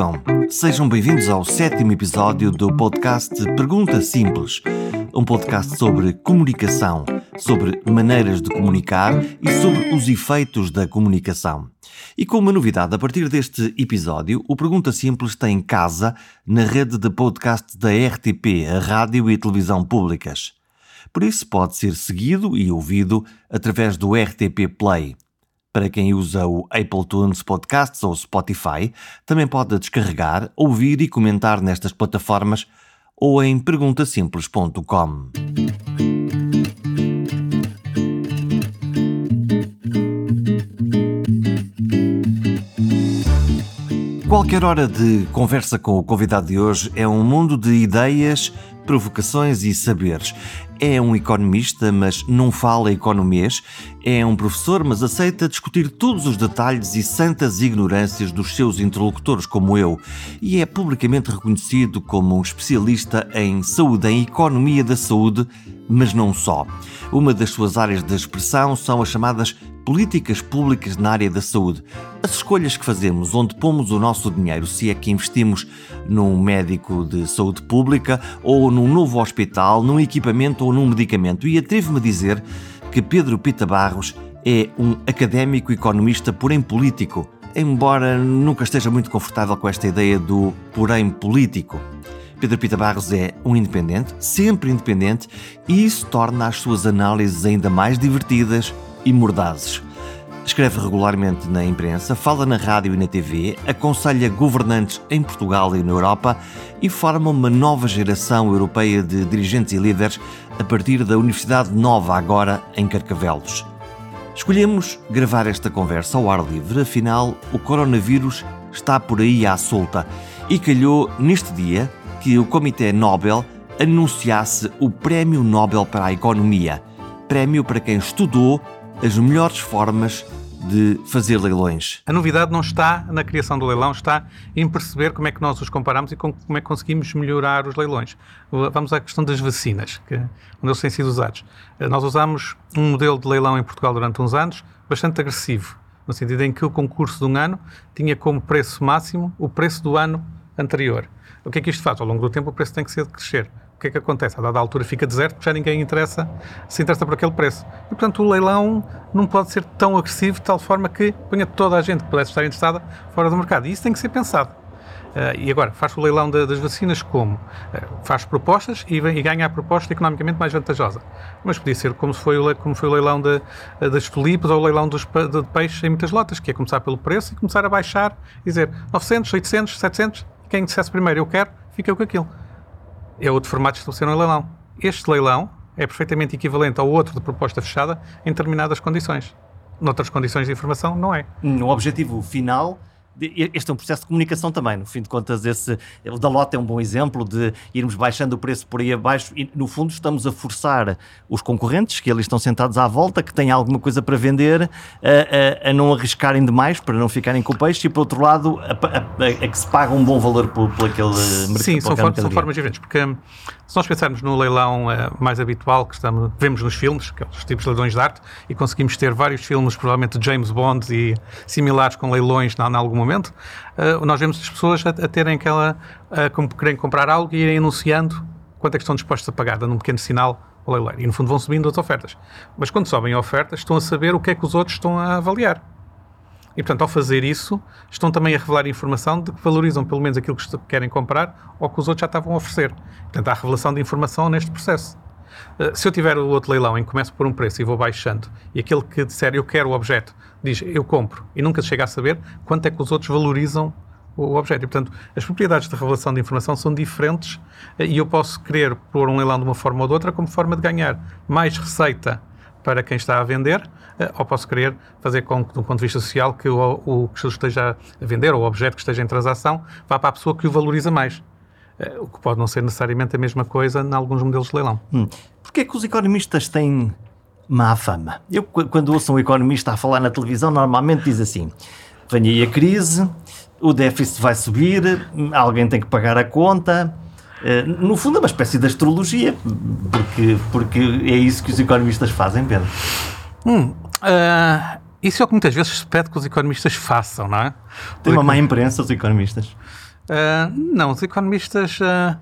Vivam! Sejam bem-vindos ao sétimo episódio do podcast Pergunta Simples, um podcast sobre comunicação, sobre maneiras de comunicar e sobre os efeitos da comunicação. E com uma novidade, a partir deste episódio, o Pergunta Simples tem casa na rede de podcast da RTP, a Rádio e Televisão Públicas. Por isso pode ser seguido e ouvido através do RTP Play. Para quem usa o Apple Tunes Podcasts ou Spotify, também pode descarregar, ouvir e comentar nestas plataformas ou em perguntasimples.com. Qualquer hora de conversa com o convidado de hoje é um mundo de ideias, provocações e saberes. É um economista, mas não fala economês. É um professor, mas aceita discutir todos os detalhes e santas ignorâncias dos seus interlocutores, como eu. E é publicamente reconhecido como um especialista em saúde, em economia da saúde, mas não só. Uma das suas áreas de expressão são as chamadas políticas públicas na área da saúde. As escolhas que fazemos, onde pomos o nosso dinheiro, se é que investimos num médico de saúde pública ou num novo hospital, num equipamento ou num medicamento. E atrevo-me a dizer que Pedro Pita Barros é um académico economista, porém político, embora nunca esteja muito confortável com esta ideia do porém político. Pedro Pita Barros é um independente, sempre independente, e isso torna as suas análises ainda mais divertidas e mordazes. Escreve regularmente na imprensa, fala na rádio e na TV, aconselha governantes em Portugal e na Europa e forma uma nova geração europeia de dirigentes e líderes a partir da Universidade Nova, agora em Carcavelos. Escolhemos gravar esta conversa ao ar livre, afinal, o coronavírus está por aí à solta e calhou neste dia que o Comitê Nobel anunciasse o Prémio Nobel para a Economia, prémio para quem estudou as melhores formas de fazer leilões. A novidade não está na criação do leilão, está em perceber como é que nós os comparamos e como é que conseguimos melhorar os leilões. Vamos à questão das vacinas, que, onde eles têm sido usados. Nós usamos um modelo de leilão em Portugal durante uns anos bastante agressivo, no sentido em que o concurso de um ano tinha como preço máximo o preço do ano anterior. O que é que isto faz? Ao longo do tempo o preço tem que ser de crescer. O que é que acontece? A dada altura fica deserto porque já ninguém interessa, se interessa por aquele preço. E, portanto, o leilão não pode ser tão agressivo de tal forma que ponha toda a gente que pudesse estar interessada fora do mercado. E isso tem que ser pensado. Uh, e agora, faz o leilão de, das vacinas como? Uh, faz propostas e, e, ganha a proposta economicamente mais vantajosa. Mas podia ser como, foi o, como foi o leilão de, das tulipas ou o leilão dos, de, de peixes em muitas lotas, que é começar pelo preço e começar a baixar dizer 900, 800, 700, quem dissesse primeiro eu quero, fica com aquilo. É outro formato de estabelecer um leilão. Este leilão é perfeitamente equivalente ao outro de proposta fechada em determinadas condições. Noutras condições de informação, não é. No objetivo final este é um processo de comunicação também, no fim de contas, esse, o da Lota é um bom exemplo de irmos baixando o preço por aí abaixo e, no fundo, estamos a forçar os concorrentes, que eles estão sentados à volta, que têm alguma coisa para vender, a, a, a não arriscarem demais, para não ficarem com o peixe, e por outro lado, a, a que se paga um bom valor por, por aquele mercado. Sim, são, for, são formas diferentes, porque hum, se nós pensarmos no leilão uh, mais habitual que estamos, vemos nos filmes, que é os tipos de leilões de arte, e conseguimos ter vários filmes, provavelmente de James Bond e similares com leilões em algum momento, uh, nós vemos as pessoas a, a terem aquela, a querem comprar algo e irem anunciando quanto é que estão dispostos a pagar, dando um pequeno sinal ao leiloeiro. E no fundo vão subindo as ofertas. Mas quando sobem ofertas, estão a saber o que é que os outros estão a avaliar. E, portanto, ao fazer isso, estão também a revelar informação de que valorizam pelo menos aquilo que querem comprar ou que os outros já estavam a oferecer. Portanto, há revelação de informação neste processo. Uh, se eu tiver o outro leilão em que começo por um preço e vou baixando, e aquele que disser eu quero o objeto diz eu compro, e nunca chega a saber quanto é que os outros valorizam o objeto. E, portanto, as propriedades de revelação de informação são diferentes uh, e eu posso querer pôr um leilão de uma forma ou de outra como forma de ganhar mais receita para quem está a vender, eh, ou posso querer fazer com que, do ponto de vista social, que o, o que esteja a vender, ou o objeto que esteja em transação, vá para a pessoa que o valoriza mais. Eh, o que pode não ser necessariamente a mesma coisa em alguns modelos de leilão. Hum. Porquê é que os economistas têm má fama? Eu, quando ouço um economista a falar na televisão, normalmente diz assim: vem aí a crise, o déficit vai subir, alguém tem que pagar a conta no fundo é uma espécie de astrologia, porque, porque é isso que os economistas fazem, Pedro. Hum, uh, isso é o que muitas vezes se pede que os economistas façam, não é? Tem uma má imprensa os economistas. Uh, não, os economistas uh,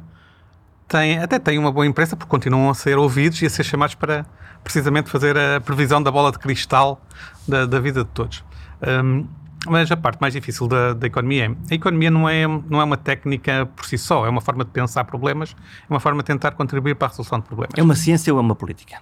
têm, até têm uma boa imprensa porque continuam a ser ouvidos e a ser chamados para precisamente fazer a previsão da bola de cristal da, da vida de todos. Um, mas a parte mais difícil da, da, economia é a economia não é, não é uma técnica por si só, é uma forma de pensar problemas, é uma forma de tentar contribuir para a resolução de problemas. É uma ciência ou é uma política?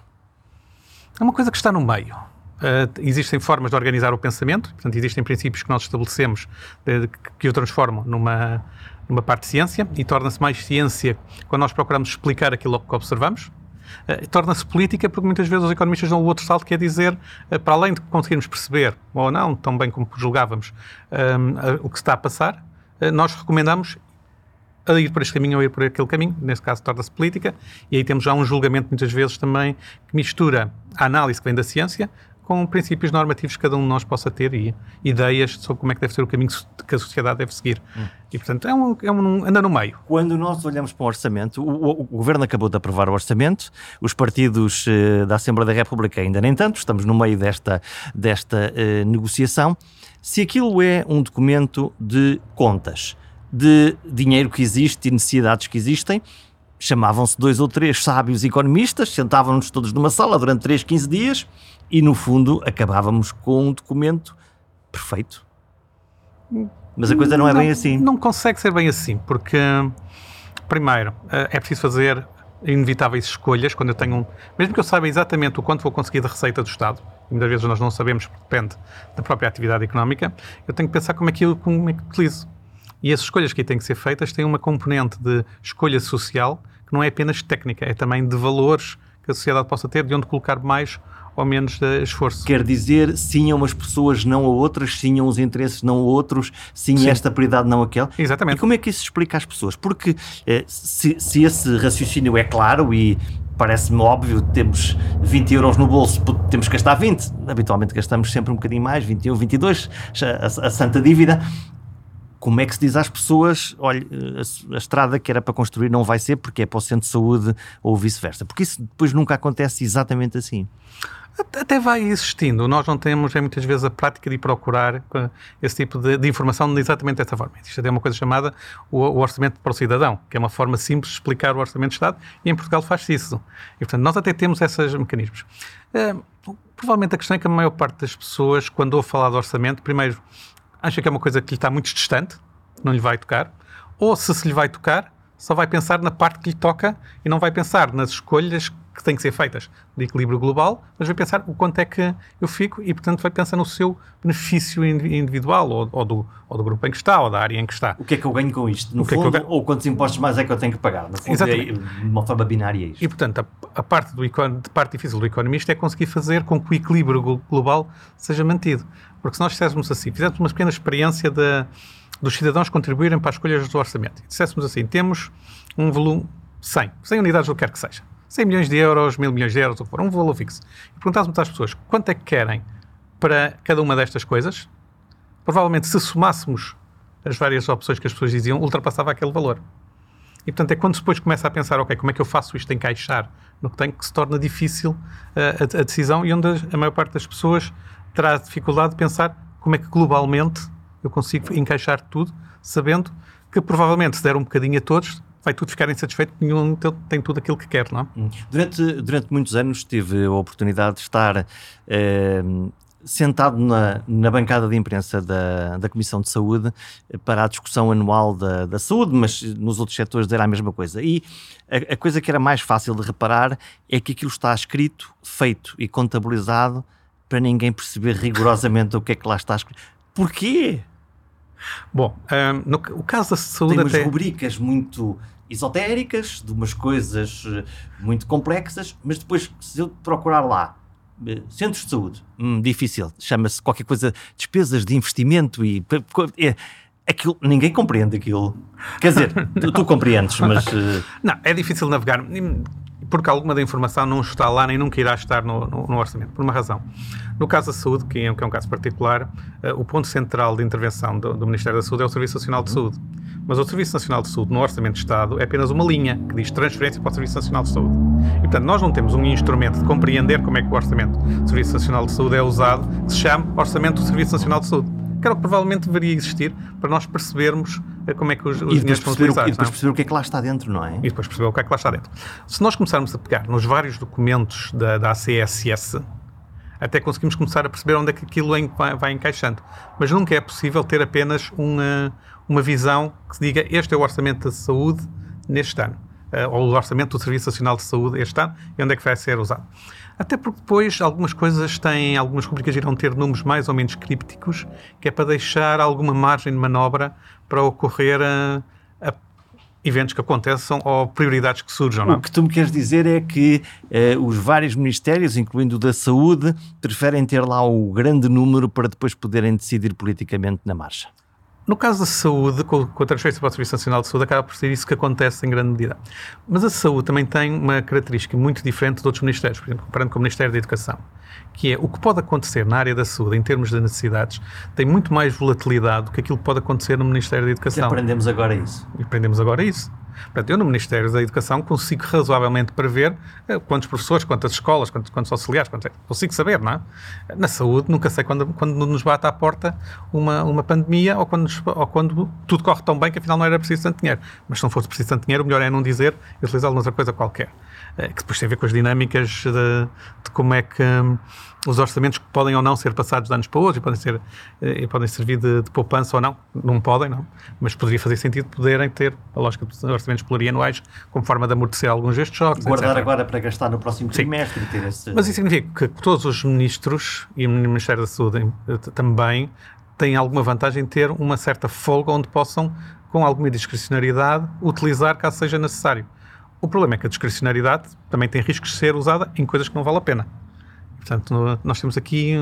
É uma coisa que está no meio. Uh, existem formas de organizar o pensamento, portanto, existem princípios que nós estabelecemos de, que o transformam numa, numa parte de ciência e torna-se mais ciência quando nós procuramos explicar aquilo que observamos. Uh, Torna-se política porque muitas vezes os economistas dão o outro salto, que é dizer, uh, para além de conseguirmos perceber, ou não, tão bem como julgávamos, o que está a passar, nós recomendamos a ir por este caminho ou ir por aquele caminho, nesse caso torna-se política, e aí temos já um julgamento muitas vezes também que mistura a análise que vem da ciência com princípios normativos que cada um de nós possa ter e ideias sobre como é que deve ser o caminho que a sociedade deve seguir. Hum. E, portanto, é um, é um, anda no meio. Quando nós olhamos para o orçamento, o, o, o Governo acabou de aprovar o orçamento, os partidos eh, da Assembleia da República ainda nem tanto, estamos no meio desta, desta eh, negociação. Se aquilo é um documento de contas, de dinheiro que existe e necessidades que existem, chamavam-se dois ou três sábios economistas, sentavam-nos todos numa sala durante 3, 15 dias e, no fundo, acabávamos com um documento perfeito. Mas a coisa não é não, bem assim. Não consegue ser bem assim, porque, primeiro, eh, é preciso fazer inevitáveis escolhas quando eu tenho um. Mesmo que eu saiba exatamente o quanto vou conseguir da receita do Estado, e muitas vezes nós não sabemos porque depende da própria atividade económica, eu tenho que pensar como é que eu, como é que utilizo. E as escolhas que têm que ser feitas têm uma componente de escolha social que não é apenas técnica, é também de valores que a sociedade possa ter, de onde colocar mais ou menos de esforço. Quer dizer, sim a umas pessoas, não a outras, sim a uns interesses, não a outros, sim, sim. esta prioridade, não aquela. Exatamente. E como é que isso explica às pessoas? Porque eh, se, se esse raciocínio é claro e parece-me óbvio, temos 20 euros no bolso, temos que gastar 20. Habitualmente gastamos sempre um bocadinho mais, 21, 22, a, a santa dívida como é que se diz às pessoas, olha, a, a, estrada que era para construir não vai ser porque é para o centro de saúde ou vice-versa? Porque isso depois nunca acontece exatamente assim. Até vai existindo. Nós não temos, é, muitas vezes, a prática de procurar eh, esse tipo de, de informação exatamente dessa forma. Isto é uma coisa chamada o, o, orçamento para o cidadão, que é uma forma simples de explicar o orçamento de Estado, e em Portugal faz-se isso. E, portanto, nós até temos esses mecanismos. É, provavelmente a questão é que a maior parte das pessoas, quando ouve falar de orçamento, primeiro acha que é uma coisa que lhe está muito distante, não lhe vai tocar, ou se se lhe vai tocar, só vai pensar na parte que lhe toca e não vai pensar nas escolhas que têm que ser feitas de equilíbrio global, mas vai pensar o quanto é que eu fico e, portanto, vai pensar no seu benefício individual ou, ou, do, ou do grupo em que está ou da área em que está. O que é que eu ganho com isto? No o fundo, é ou quantos impostos mais é que eu tenho que pagar? No fundo, Exatamente. é uma forma binária isto. E, portanto, a, a parte, do, a parte difícil do economista é conseguir fazer com que o equilíbrio global seja mantido. Porque se nós fizéssemos assim, fizéssemos uma pequena experiência de, dos cidadãos contribuírem para as escolhas do orçamento, e disséssemos assim, temos um volume 100, 100 unidades, o que quer que seja, 100 milhões de euros, mil milhões de euros, ou for, um valor fixo, e perguntássemos às pessoas quanto é que querem para cada uma destas coisas, provavelmente se somássemos as várias opções que as pessoas diziam, ultrapassava aquele valor. E portanto é quando depois começa a pensar, ok, como é que eu faço isto encaixar no que tenho, que se torna difícil uh, a, a, decisão e onde a maior parte das pessoas terá dificuldade de pensar como é que globalmente eu consigo encaixar tudo, sabendo que provavelmente se der um bocadinho a todos, vai tudo ficar insatisfeito, nenhum tem tudo aquilo que quer, não é? Hum. Durante, durante muitos anos tive a oportunidade de estar eh, sentado na, na bancada de imprensa da, da Comissão de Saúde para a discussão anual da, da saúde, mas nos outros setores era a mesma coisa. E a, a coisa que era mais fácil de reparar é que aquilo está escrito, feito e contabilizado para ninguém perceber rigorosamente o que é que lá está escrito. Porquê? Bom, um, no o caso da saúde Tem umas até... rubricas muito esotéricas, de umas coisas eh, muito complexas, mas depois, se eu procurar lá eh, centros de saúde, hum, difícil, chama-se qualquer coisa, despesas de investimento e... É, aquilo, ninguém compreende aquilo. Quer dizer, tu, tu compreendes, mas... Uh... Não, é difícil navegar porque alguma da informação não está lá nem nunca irá estar no, no, no orçamento, por uma razão. No caso da saúde, que é, que é um caso particular, uh, o ponto central de intervenção do, do, Ministério da Saúde é o Serviço Nacional de Saúde. Mas o Serviço Nacional de Saúde, no Orçamento de Estado, é apenas uma linha que diz transferência para o Serviço Nacional de Saúde. E, portanto, nós não temos um instrumento de compreender como é que o Orçamento do Serviço Nacional de Saúde é usado, que se chama Orçamento do Serviço Nacional de Saúde que era o que provavelmente deveria existir para nós percebermos eh, como é que os, os dinheiros estão utilizados. E depois perceber o que é que lá está dentro, não é? E depois perceber o que é que lá está dentro. Se nós começarmos a pegar nos vários documentos da, da ACSS, até conseguimos começar a perceber onde é que aquilo vai, vai encaixando. Mas nunca é possível ter apenas uma, uma visão que diga este é o orçamento da saúde neste ano, uh, ou o orçamento do Serviço Nacional de Saúde este ano, e onde é que vai ser usado. Até porque depois algumas coisas têm, algumas rubricas irão ter números mais ou menos crípticos, que é para deixar alguma margem de manobra para ocorrer a, a eventos que aconteçam ou prioridades que surjam. Não? O que tu me queres dizer é que eh, os vários ministérios, incluindo o da saúde, preferem ter lá o grande número para depois poderem decidir politicamente na marcha. No caso da saúde, com, a transferência para o Serviço Nacional de Saúde, acaba por ser isso que acontece em grande medida. Mas a saúde também tem uma característica muito diferente de outros ministérios, por exemplo, comparando com o Ministério da Educação, que é o que pode acontecer na área da saúde, em termos de necessidades, tem muito mais volatilidade do que aquilo que pode acontecer no Ministério da Educação. E aprendemos agora isso. E aprendemos agora isso. Portanto, eu no Ministério da Educação consigo razoavelmente prever eh, quantos professores, quantas escolas, quantos, quantos auxiliares, quantos, consigo saber, não é? Na saúde, nunca sei quando, quando nos bate à porta uma, uma pandemia ou quando, ou quando tudo corre tão bem que afinal não era preciso tanto dinheiro. Mas se não fosse preciso tanto dinheiro, o melhor é não dizer e utilizá-lo noutra coisa qualquer. Eh, que depois tem a ver com as dinâmicas de, de como é que hum, os orçamentos podem ou não ser passados de anos para outros e podem, ser, eh, e podem servir de, de, poupança ou não. Não podem, não. Mas poderia fazer sentido poderem ter a lógica dos orçamentos plurianuais como forma de amortecer alguns destes choques. Guardar etc. agora para gastar no próximo trimestre. Ter esse... Mas isso significa que todos os ministros e o Ministério da Saúde eh, também têm alguma vantagem em ter uma certa folga onde possam, com alguma discricionariedade, utilizar caso seja necessário. O problema é que a discricionariedade também tem riscos de ser usada em coisas que não vale a pena. Portanto, nós temos aqui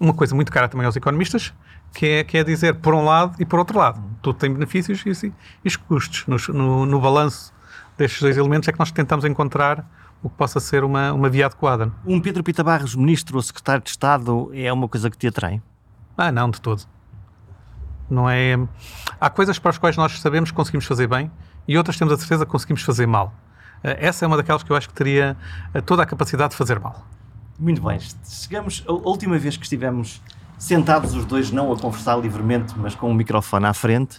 uma coisa muito cara também aos economistas, que é, que é dizer por um lado e por outro lado. Tudo tem benefícios e, e os custos. No, no, no balanço destes dois elementos é que nós tentamos encontrar o que possa ser uma, uma via adequada. Um Pedro Pita Barros, ministro ou secretário de Estado, é uma coisa que te atrai? Ah, não, de todo. Não é... Há coisas para as quais nós sabemos que conseguimos fazer bem e outras temos a certeza que conseguimos fazer mal. Eh, essa é uma daquelas que eu acho que teria eh, toda a capacidade de fazer mal. Muito bem. Chegamos, a última vez que estivemos sentados os dois, não a conversar livremente, mas com o microfone à frente,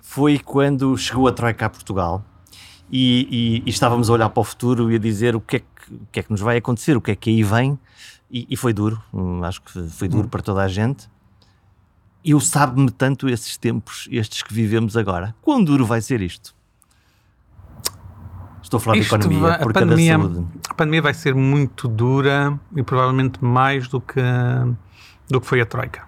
foi quando chegou a Troika a Portugal e, e, e, estávamos a olhar para o futuro e a dizer o que é que, o que, é que nos vai acontecer, o que é que aí vem, e, e foi duro, hum, acho que foi duro hum. para toda a gente. Eu sabe-me tanto esses tempos, estes que vivemos agora. Quão duro vai ser isto? Estou a falar Isto de economia, vai, a pandemia, a pandemia vai ser muito dura e provavelmente mais do que, do que foi a Troika,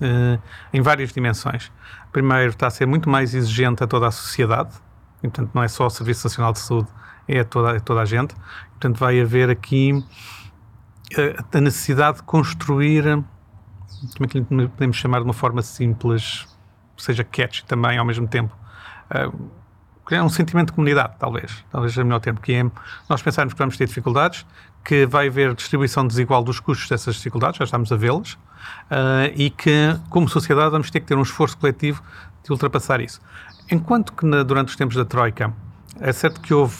uh, em várias dimensões. Primeiro, está a ser muito mais exigente a toda a sociedade, e, portanto, não é só o Serviço Nacional de Saúde, é toda, é toda a gente. Portanto, vai haver aqui uh, a necessidade de construir, como é que podemos chamar de uma forma simples, seja catchy também ao mesmo tempo. Criar um sentimento de comunidade, talvez, talvez é o melhor termo, que é nós pensarmos que vamos ter dificuldades, que vai haver distribuição desigual dos custos dessas dificuldades, já estamos a vê-las, uh, e que, como sociedade, vamos ter que ter um esforço coletivo de ultrapassar isso. Enquanto que na, durante os tempos da Troika, é certo que houve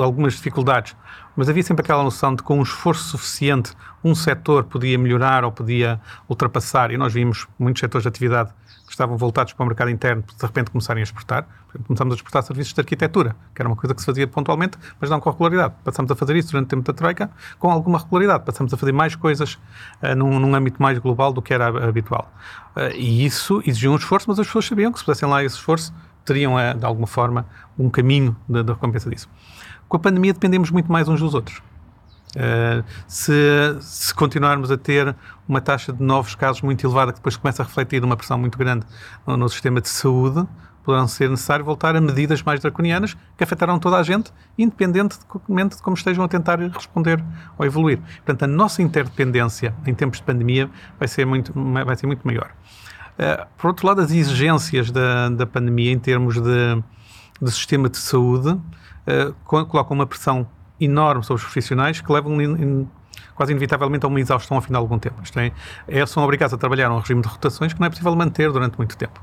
algumas dificuldades, mas havia sempre aquela noção de que com um esforço suficiente um setor podia melhorar ou podia ultrapassar, e nós vimos muitos setores de atividade estavam voltados para o mercado interno, de repente começarem a exportar. Começámos a exportar serviços de arquitetura, que era uma coisa que se fazia pontualmente, mas não com regularidade. Passamos a fazer isso durante o tempo da Troika com alguma regularidade. Passamos a fazer mais coisas uh, num, num, âmbito mais global do que era habitual. Uh, e isso exigiu um esforço, mas as pessoas sabiam que se fizessem lá esse esforço, teriam, uh, de alguma forma, um caminho da recompensa disso. Com a pandemia dependemos muito mais uns dos outros. Uh, se, se, continuarmos a ter uma taxa de novos casos muito elevada, que depois começa a refletir uma pressão muito grande no, no sistema de saúde, poderão ser necessário voltar a medidas mais draconianas que afetarão toda a gente, independentemente de como estejam a tentar responder ou evoluir. Portanto, a nossa interdependência em tempos de pandemia vai ser muito, vai ser muito maior. Uh, por outro lado, as exigências da, da pandemia em termos de, de sistema de saúde uh, colocam uma pressão enorme sobre os profissionais que levam in, quase inevitavelmente a uma exaustão ao final de algum tempo. Isto é, é, são obrigados a trabalhar um regime de rotações que não é possível manter durante muito tempo.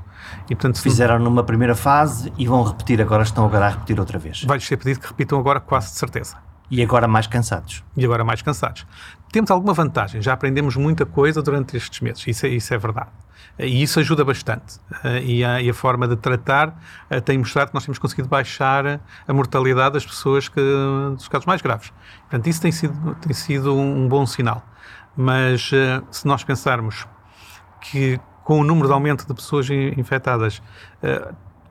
E, portanto, Fizeram numa primeira fase e vão repetir agora, estão agora a repetir outra vez. Vai-lhes ser pedido que repitam agora quase de certeza. E agora mais cansados. E agora mais cansados. Temos alguma vantagem, já aprendemos muita coisa durante estes meses, isso é, isso é verdade. E isso ajuda bastante. E a, e a forma de tratar tem mostrado que nós temos conseguido baixar a mortalidade das pessoas que, dos casos mais graves. Portanto, isso tem sido, tem sido um bom sinal. Mas se nós pensarmos que com o número de aumento de pessoas infectadas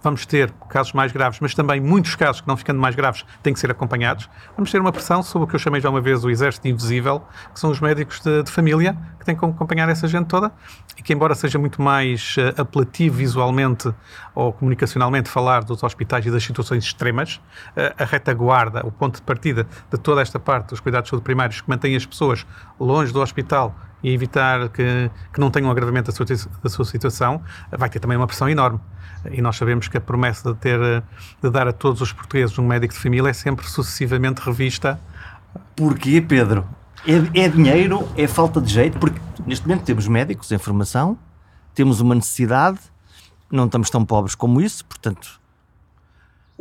vamos ter casos mais graves, mas também muitos casos que não ficando mais graves têm que ser acompanhados. Vamos ter uma pressão sobre o que eu chamei já uma vez o exército invisível, que são os médicos de, de família, que têm que acompanhar essa gente toda, e que embora seja muito mais uh, apelativo visualmente ou comunicacionalmente falar dos hospitais e das situações extremas, uh, a retaguarda, o ponto de partida de toda esta parte dos cuidados de saúde primários que mantém as pessoas longe do hospital e evitar que, que não tenham um agravamento da sua, da sua situação, vai ter também uma pressão enorme. E nós sabemos que a promessa de ter de dar a todos os portugueses um médico de família é sempre sucessivamente revista. Porquê, Pedro? É, é dinheiro? É falta de jeito? Porque neste momento temos médicos em formação, temos uma necessidade, não estamos tão pobres como isso, portanto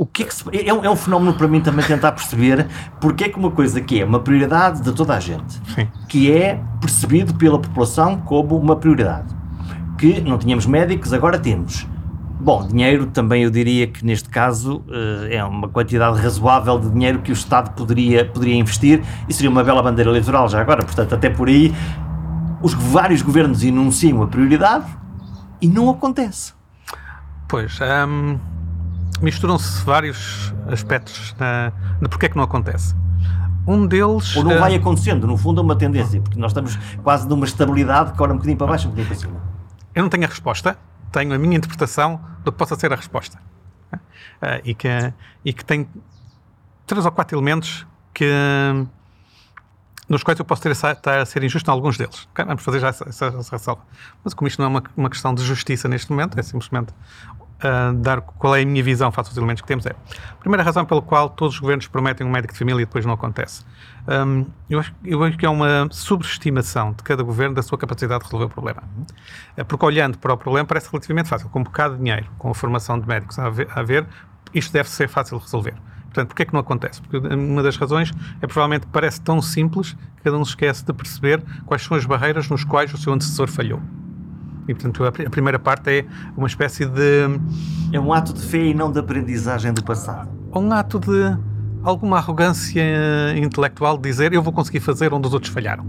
o que é, que se, é, um, é, um, fenómeno para mim também tentar perceber porque é que uma coisa que é uma prioridade de toda a gente, Sim. que é percebido pela população como uma prioridade, que não tínhamos médicos, agora temos. Bom, dinheiro também eu diria que neste caso eh, é uma quantidade razoável de dinheiro que o Estado poderia, poderia investir e seria uma bela bandeira eleitoral já agora, portanto até por aí os vários governos enunciam a prioridade e não acontece. Pois, hum, misturam-se vários aspectos na, de porque é que não acontece. Um deles. Ou não vai acontecendo, no fundo é uma tendência, porque nós estamos quase numa estabilidade que ora um bocadinho para baixo, um bocadinho para cima. Eu não tenho a resposta, tenho a minha interpretação do que possa ser a resposta. Uh, e, que, e que tem três ou quatro elementos que, nos quais eu posso ter, estar a ser injusto em alguns deles. Vamos fazer já essa, essa, essa ressalva. Mas como isto não é uma, uma questão de justiça neste momento, é simplesmente uh, dar qual é a minha visão face aos elementos que temos é a primeira razão pela qual todos os governos prometem um médico de família e depois não acontece. Um, eu, acho, eu acho que é uma subestimação de cada governo da sua capacidade de resolver o problema. Uh, porque olhando para o problema parece relativamente fácil. Com um bocado de dinheiro, com a formação de médicos a haver, a isto deve ser fácil de resolver. Portanto, porquê é que não acontece? Porque uma das razões é provavelmente parece tão simples que cada um se esquece de perceber quais são as barreiras nos quais o seu antecessor falhou. E, portanto, a, primeira parte é uma espécie de. É um ato de fé e não de aprendizagem do passado. Um ato de alguma arrogância intelectual de dizer eu vou conseguir fazer onde os outros falharam.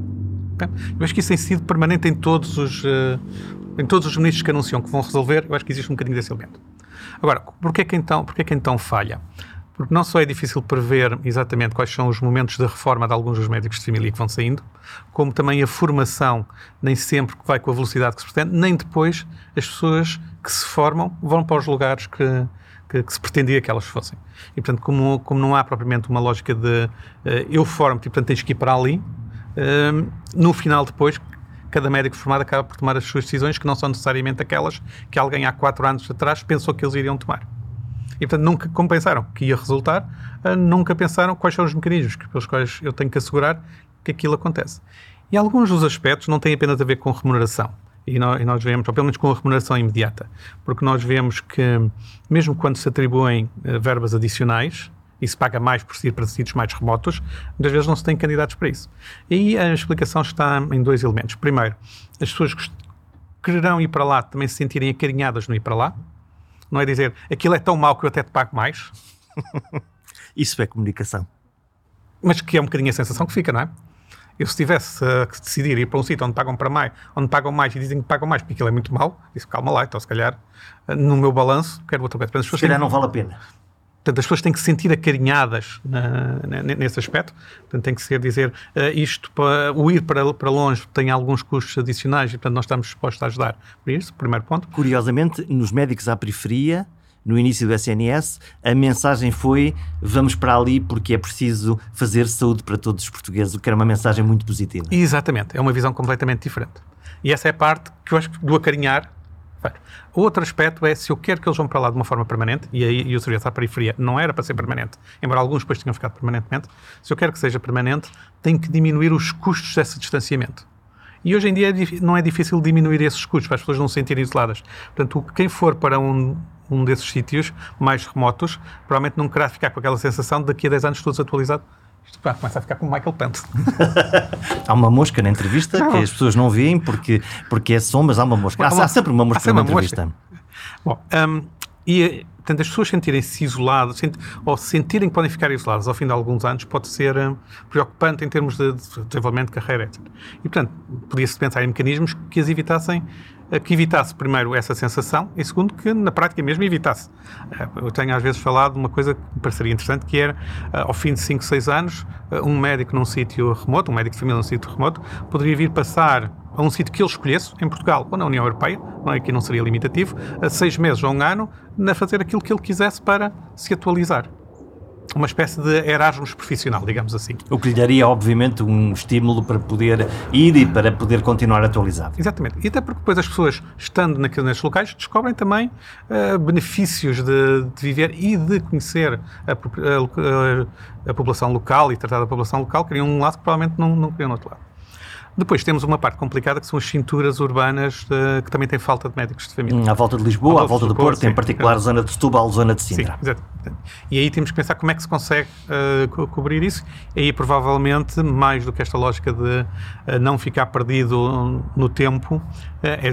Eu acho que isso tem sido permanente em todos os, eh, em todos os ministros que anunciam que vão resolver. Eu acho que existe um bocadinho desse elemento. Agora, porquê que então, porquê que então falha? Porque não só é difícil prever exatamente quais são os momentos de reforma de alguns dos médicos de família que vão saindo, como também a formação nem sempre vai com a velocidade que se pretende, nem depois as pessoas que se formam vão para os lugares que, que, que se pretendia que elas fossem. E, portanto, como, como não há propriamente uma lógica de uh, eu formo-te e, portanto, tens que ir para ali, uh, no final, depois, cada médico formado acaba por tomar as suas decisões que não são necessariamente aquelas que alguém há quatro anos atrás pensou que eles iriam tomar. E, portanto, nunca, como pensaram que ia resultar, uh, nunca pensaram quais são os mecanismos pelos quais eu tenho que assegurar que aquilo acontece. E alguns dos aspectos não têm apenas a ver com remuneração. E nós, e nós, vemos, ou pelo menos com a remuneração imediata, porque nós vemos que, mesmo quando se atribuem uh, verbas adicionais, e se paga mais por ir para sítios mais remotos, muitas vezes não se tem candidatos para isso. E a explicação está em dois elementos. Primeiro, as pessoas quererão ir para lá também se sentirem acarinhadas no ir para lá, não é dizer aquilo é tão mau que eu até te pago mais. Isso é comunicação. Mas que é um bocadinho a sensação que fica, não é? Eu se tivesse uh, que decidir ir para um sítio onde pagam para mais, onde pagam mais e dizem que pagam mais porque aquilo é muito mau, disse calma lá, então se calhar uh, no meu balanço quero outra coisa. Se calhar não vale a pena. Portanto, as pessoas têm que se sentir acarinhadas na, nesse aspecto. Portanto, tem que ser dizer uh, isto, para, o ir para, para longe tem alguns custos adicionais e, portanto, nós estamos dispostos a ajudar. Por isso, primeiro ponto. Curiosamente, nos médicos à periferia, no início do SNS, a mensagem foi vamos para ali porque é preciso fazer saúde para todos os portugueses, o que era uma mensagem muito positiva. Exatamente, é uma visão completamente diferente. E essa é a parte que eu acho que do acarinhar Outro aspecto é se eu quero que eles vão para lá de uma forma permanente, e aí e o serviço à periferia não era para ser permanente, embora alguns depois tenham ficado permanentemente, se eu quero que seja permanente, tenho que diminuir os custos desse distanciamento. E hoje em dia é não é difícil diminuir esses custos para as pessoas não se sentirem isoladas. Portanto, quem for para um, um desses sítios mais remotos, provavelmente não querá ficar com aquela sensação de daqui a 10 anos estou desatualizado pá, começa a ficar como Michael Pant. há uma mosca na entrevista não. que as pessoas não veem porque, porque é som, mas há uma mosca. Há, há sempre uma mosca na entrevista. Mosca. Bom, um, e portanto, as pessoas sentirem-se isoladas sent, ou sentirem que podem ficar isoladas ao fim de alguns anos pode ser um, preocupante em termos de, de desenvolvimento de carreira, etc. E, portanto, podia-se pensar em mecanismos que as evitassem que evitasse, primeiro, essa sensação e, segundo, que na prática mesmo evitasse. Eh, eu tenho às vezes falado de uma coisa que me pareceria interessante, que era, eh, ao fim de 5, 6 anos, eh, um médico num sítio remoto, um médico de família num sítio remoto, poderia vir passar a um sítio que ele escolhesse, em Portugal ou na União Europeia, não é, aqui não seria limitativo, a seis meses ou um ano, a fazer aquilo que ele quisesse para se atualizar uma espécie de Erasmus profissional, digamos assim. O que lhe daria, obviamente, um estímulo para poder ir e para poder continuar atualizado. Exatamente. E até porque depois as pessoas, estando naqueles locais, descobrem também uh, benefícios de, de, viver e de conhecer a, a, a, a, população local e tratar da população local, criam um lado que provavelmente não, não criam no outro lado. Depois temos uma parte complicada que são as cinturas urbanas uh, que também têm falta de médicos de família. À volta de Lisboa, à volta, do Porto, sim, em particular a zona de Setúbal, zona de Sintra. Sim, exato. E aí temos que pensar como é que se consegue uh, co cobrir isso. E aí provavelmente, mais do que esta lógica de uh, não ficar perdido no tempo, é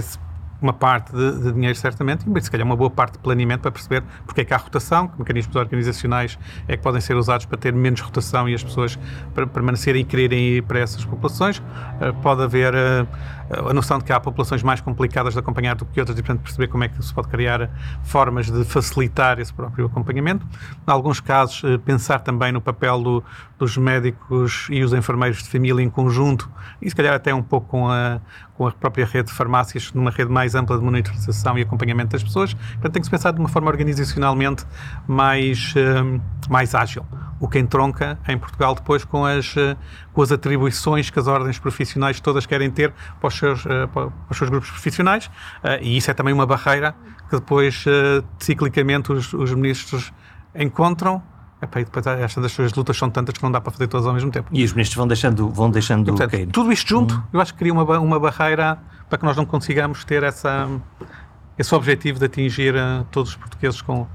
uma parte de, de, dinheiro, certamente, e se calhar uma boa parte de planeamento para perceber porque é que há rotação, que mecanismos organizacionais é que podem ser usados para ter menos rotação e as pessoas para permanecerem e quererem ir para essas populações. Uh, pode haver uh, a noção de que há populações mais complicadas de acompanhar do que outras e, portanto, perceber como é que se pode criar formas de facilitar esse próprio acompanhamento. Em alguns casos, uh, pensar também no papel do, dos médicos e os enfermeiros de família em conjunto, e se calhar até um pouco com a, com a própria rede de farmácias, numa rede mais ampla de monitorização e acompanhamento das pessoas. Portanto, tem que se pensar de uma forma organizacionalmente mais, uh, mais ágil. O que entronca em Portugal depois com as, uh, com as atribuições que as ordens profissionais todas querem ter para os seus, uh, para os seus grupos profissionais, e isso é também uma barreira que depois, ciclicamente, os, os ministros encontram Epá, e depois estas das lutas são tantas que não dá para fazer todas ao mesmo tempo. E os ministros vão deixando, vão deixando e, portanto, cair. Tudo isto junto, hum. eu acho que cria uma, uma barreira para que nós não consigamos ter essa, esse objetivo de atingir todos os portugueses com,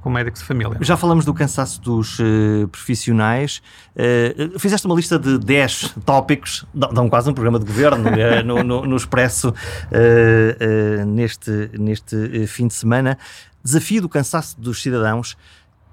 com médicos de família. Já falamos do cansaço dos uh, profissionais. Uh, fizeste uma lista de 10 tópicos, dão quase um programa de governo uh, no, no, no, Expresso neste, neste fim de semana. Desafio do cansaço dos cidadãos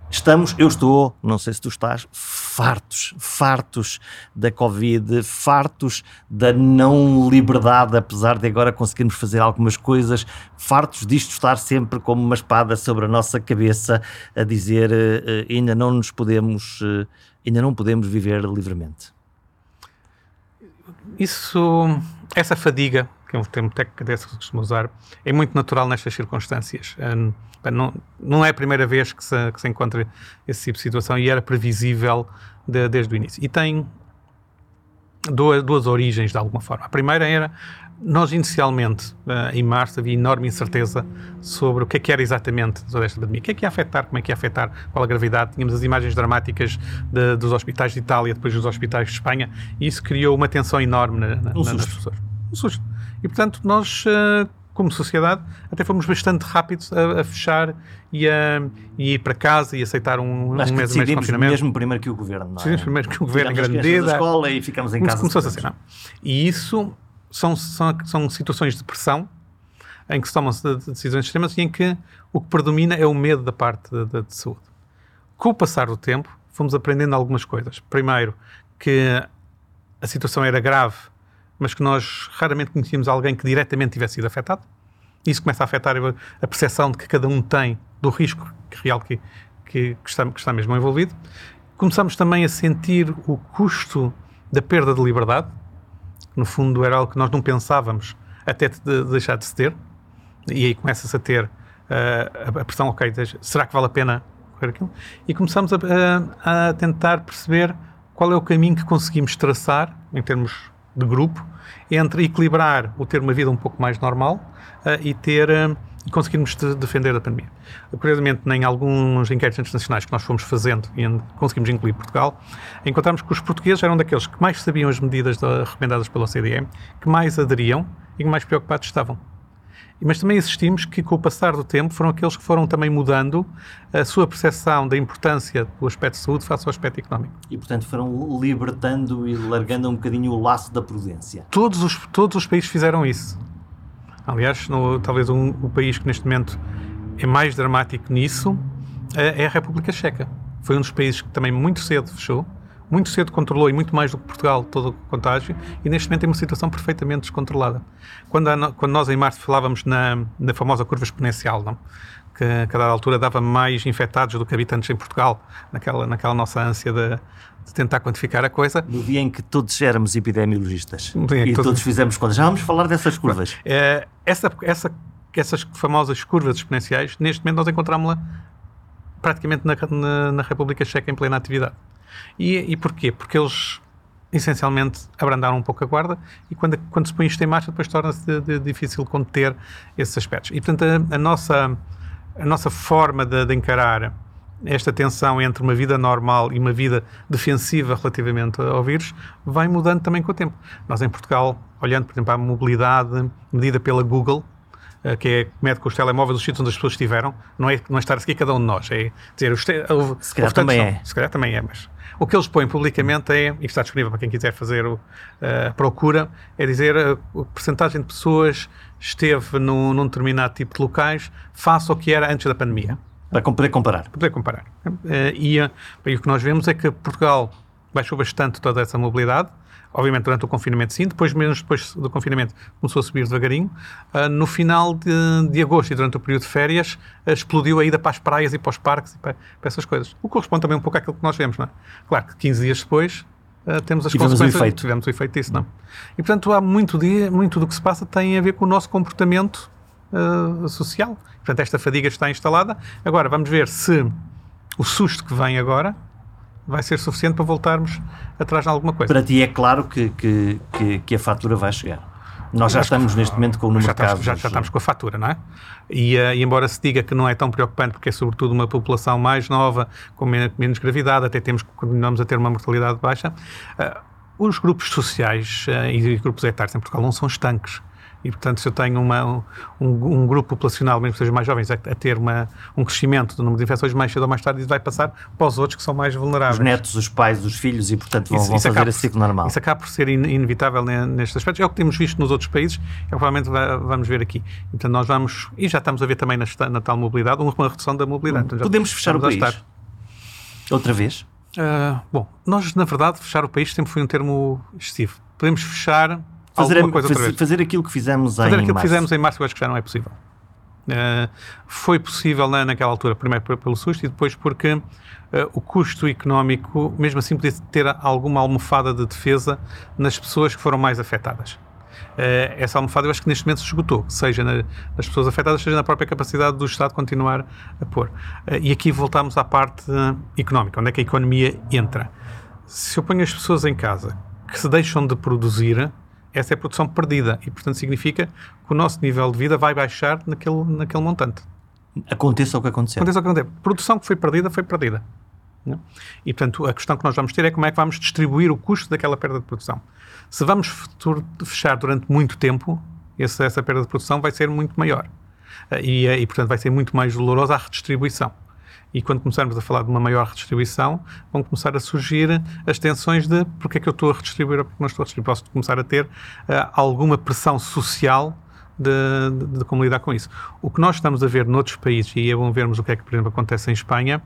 Estamos, eu estou, não sei se tu estás, fartos, fartos da Covid, fartos da não liberdade, apesar de agora conseguirmos fazer algumas coisas, fartos disto estar sempre como uma espada sobre a nossa cabeça a dizer uh, ainda não nos podemos, uh, ainda não podemos viver livremente. Isso, essa fadiga, que é um termo técnico que se costuma usar, é muito natural nestas circunstâncias. Um, não, não é a primeira vez que se, que se encontra esse tipo de situação e era previsível de, desde o início. E tem duas, duas origens, de alguma forma. A primeira era, nós inicialmente, uh, em março, havia enorme incerteza sobre o que é que era exatamente toda esta pandemia. O que é que ia afetar, como é que ia afetar, qual a gravidade. Tínhamos as imagens dramáticas de, dos hospitais de Itália, depois dos hospitais de Espanha, e isso criou uma tensão enorme na, na, um nas pessoas. Um susto. E, portanto, nós... Uh, como sociedade, até fomos bastante rápidos a, a fechar e a, e ir para casa e aceitar um, Acho um mês, de confinamento. mesmo primeiro que o governo, não é? Decidimos primeiro que o governo, grandeza. da escola e ficamos em casa. Começou a ser, não. E isso são, são, são situações de pressão em que se tomam decisões extremas e em que o que predomina é o medo da parte de, de saúde. Com o passar do tempo, fomos aprendendo algumas coisas. Primeiro, que a situação era grave mas que nós raramente conhecíamos alguém que diretamente tivesse sido afetado. Isso começa a afetar a percepção de que cada um tem do risco real que, que, que, está, que está mesmo envolvido. Começamos também a sentir o custo da perda de liberdade, que no fundo era algo que nós não pensávamos até de deixar de se ter, e aí começa-se a ter uh, a pressão, ok, será que vale a pena correr aquilo? E começamos a, a, a tentar perceber qual é o caminho que conseguimos traçar em termos de grupo entre equilibrar o ter uma vida um pouco mais normal uh, e ter uh, conseguirmos de defender a pandemia. Curiosamente, em alguns inquéritos internacionais que nós fomos fazendo e conseguimos incluir Portugal, encontramos que os portugueses eram daqueles que mais sabiam as medidas recomendadas pela OCDE, que mais aderiam e que mais preocupados estavam. Mas também assistimos que, com o passar do tempo, foram aqueles que foram também mudando a sua percepção da importância do aspecto de saúde face ao aspecto económico. E, portanto, foram libertando e largando um bocadinho o laço da prudência. Todos os, todos os países fizeram isso. Aliás, no, talvez um, o país que neste momento é mais dramático nisso é, é a República Checa. Foi um dos países que também muito cedo fechou, muito cedo controlou e muito mais do que Portugal todo o contágio e neste momento tem uma situação perfeitamente descontrolada. Quando, a, quando nós em março falávamos na, na famosa curva exponencial, não? que a cada altura dava mais infectados do que habitantes em Portugal, naquela, naquela nossa ânsia de, de tentar quantificar a coisa. No dia em que todos éramos epidemiologistas e todos... todos fizemos contas. Já vamos falar dessas curvas. É, essa, essa, essas famosas curvas exponenciais, neste momento nós encontramos-la praticamente na, na, na República Checa em plena atividade. E, e porquê? Porque eles essencialmente abrandaram um pouco a guarda e quando, quando se põe isto em marcha depois torna-se de, de difícil conter esses aspectos. E portanto a, a nossa, a nossa forma de, de, encarar esta tensão entre uma vida normal e uma vida defensiva relativamente ao vírus vai mudando também com o tempo. Nós em Portugal, olhando por exemplo à mobilidade medida pela Google, eh, que é mede com os telemóveis os sítios onde as pessoas estiveram, não é, não é estar a seguir cada um de nós, é dizer, os te, se calhar também é. Se calhar também é, mas o que eles põem publicamente é, e está disponível para quem quiser fazer o, a procura, é dizer a, a porcentagem de pessoas esteve num, num determinado tipo de locais face ao que era antes da pandemia. Para poder comparar. Para poder comparar. Eh, e, e o que nós vemos é que Portugal baixou bastante toda essa mobilidade, obviamente durante o confinamento sim, depois menos depois do confinamento começou a subir devagarinho. Uh, no final de, de, agosto e durante o período de férias uh, explodiu a ida para as praias e para os parques e para, para, essas coisas. O que corresponde também um pouco àquilo que nós vemos, não é? Claro que 15 dias depois uh, temos as tivemos consequências. O efeito. Tivemos o efeito disso, não? E portanto há muito, dia, muito do que se passa tem a ver com o nosso comportamento social. Portanto, esta fadiga está instalada. Agora vamos ver se o susto que vem agora vai ser suficiente para voltarmos atrás de alguma coisa. Para ti é claro que, que, que, que a fatura vai chegar. Nós já estamos neste momento com o número já de casos. Já, já, estamos com a fatura, não é? E, uh, e, embora se diga que não é tão preocupante, porque é sobretudo uma população mais nova, com menos, menos gravidade, até temos, continuamos a ter uma mortalidade baixa, uh, os grupos sociais uh, e grupos etários em Portugal não são estanques. E, portanto, se eu tenho uma, um, um, grupo populacional, mesmo que sejam mais jovens, a, a, ter uma, um crescimento do número de infecções mais cedo ou mais tarde, isso vai passar para os outros que são mais vulneráveis. Os netos, os pais, os filhos, e, portanto, vão, isso, vão isso fazer esse ciclo normal. Isso acaba por ser in, inevitável nestes aspectos. É o que temos visto nos outros países, é o que provavelmente vamos ver aqui. Então, nós vamos, e já estamos a ver também na, na tal mobilidade, uma redução da mobilidade. Então, Podemos fechar o país? Outra vez? Uh, bom, nós, na verdade, fechar o país sempre foi um termo excessivo. Podemos fechar fazer, coisa fazer, fazer aquilo que fizemos fazer em aquilo março. que fizemos em março eu acho que já não é possível. Uh, foi possível na, naquela altura, primeiro pelo susto e depois porque uh, o custo económico, mesmo assim, podia ter alguma almofada de defesa nas pessoas que foram mais afetadas. Uh, essa almofada eu acho que neste momento se esgotou, seja na, nas pessoas afetadas, seja na própria capacidade do Estado continuar a pôr. e aqui voltamos à parte económica, onde é que a economia entra. Se eu ponho as pessoas em casa que se deixam de produzir, essa é a produção perdida e, portanto, significa que o nosso nível de vida vai baixar naquele, naquele montante. Aconteça o que acontecer. Aconteça o que acontecer. Produção que foi perdida, foi perdida. Não? É? E, portanto, a questão que nós vamos ter é como é que vamos distribuir o custo daquela perda de produção. Se vamos fechar durante muito tempo, essa, essa perda de produção vai ser muito maior. E, e, portanto, vai ser muito mais dolorosa a redistribuição e quando começarmos a falar de uma maior redistribuição, vão começar a surgir as tensões de porque é que eu estou a redistribuir ou porque não estou a redistribuir. Posso começar a ter uh, alguma pressão social de, de, de, como lidar com isso. O que nós estamos a ver noutros países, e é bom vermos o que é que, por exemplo, acontece em Espanha,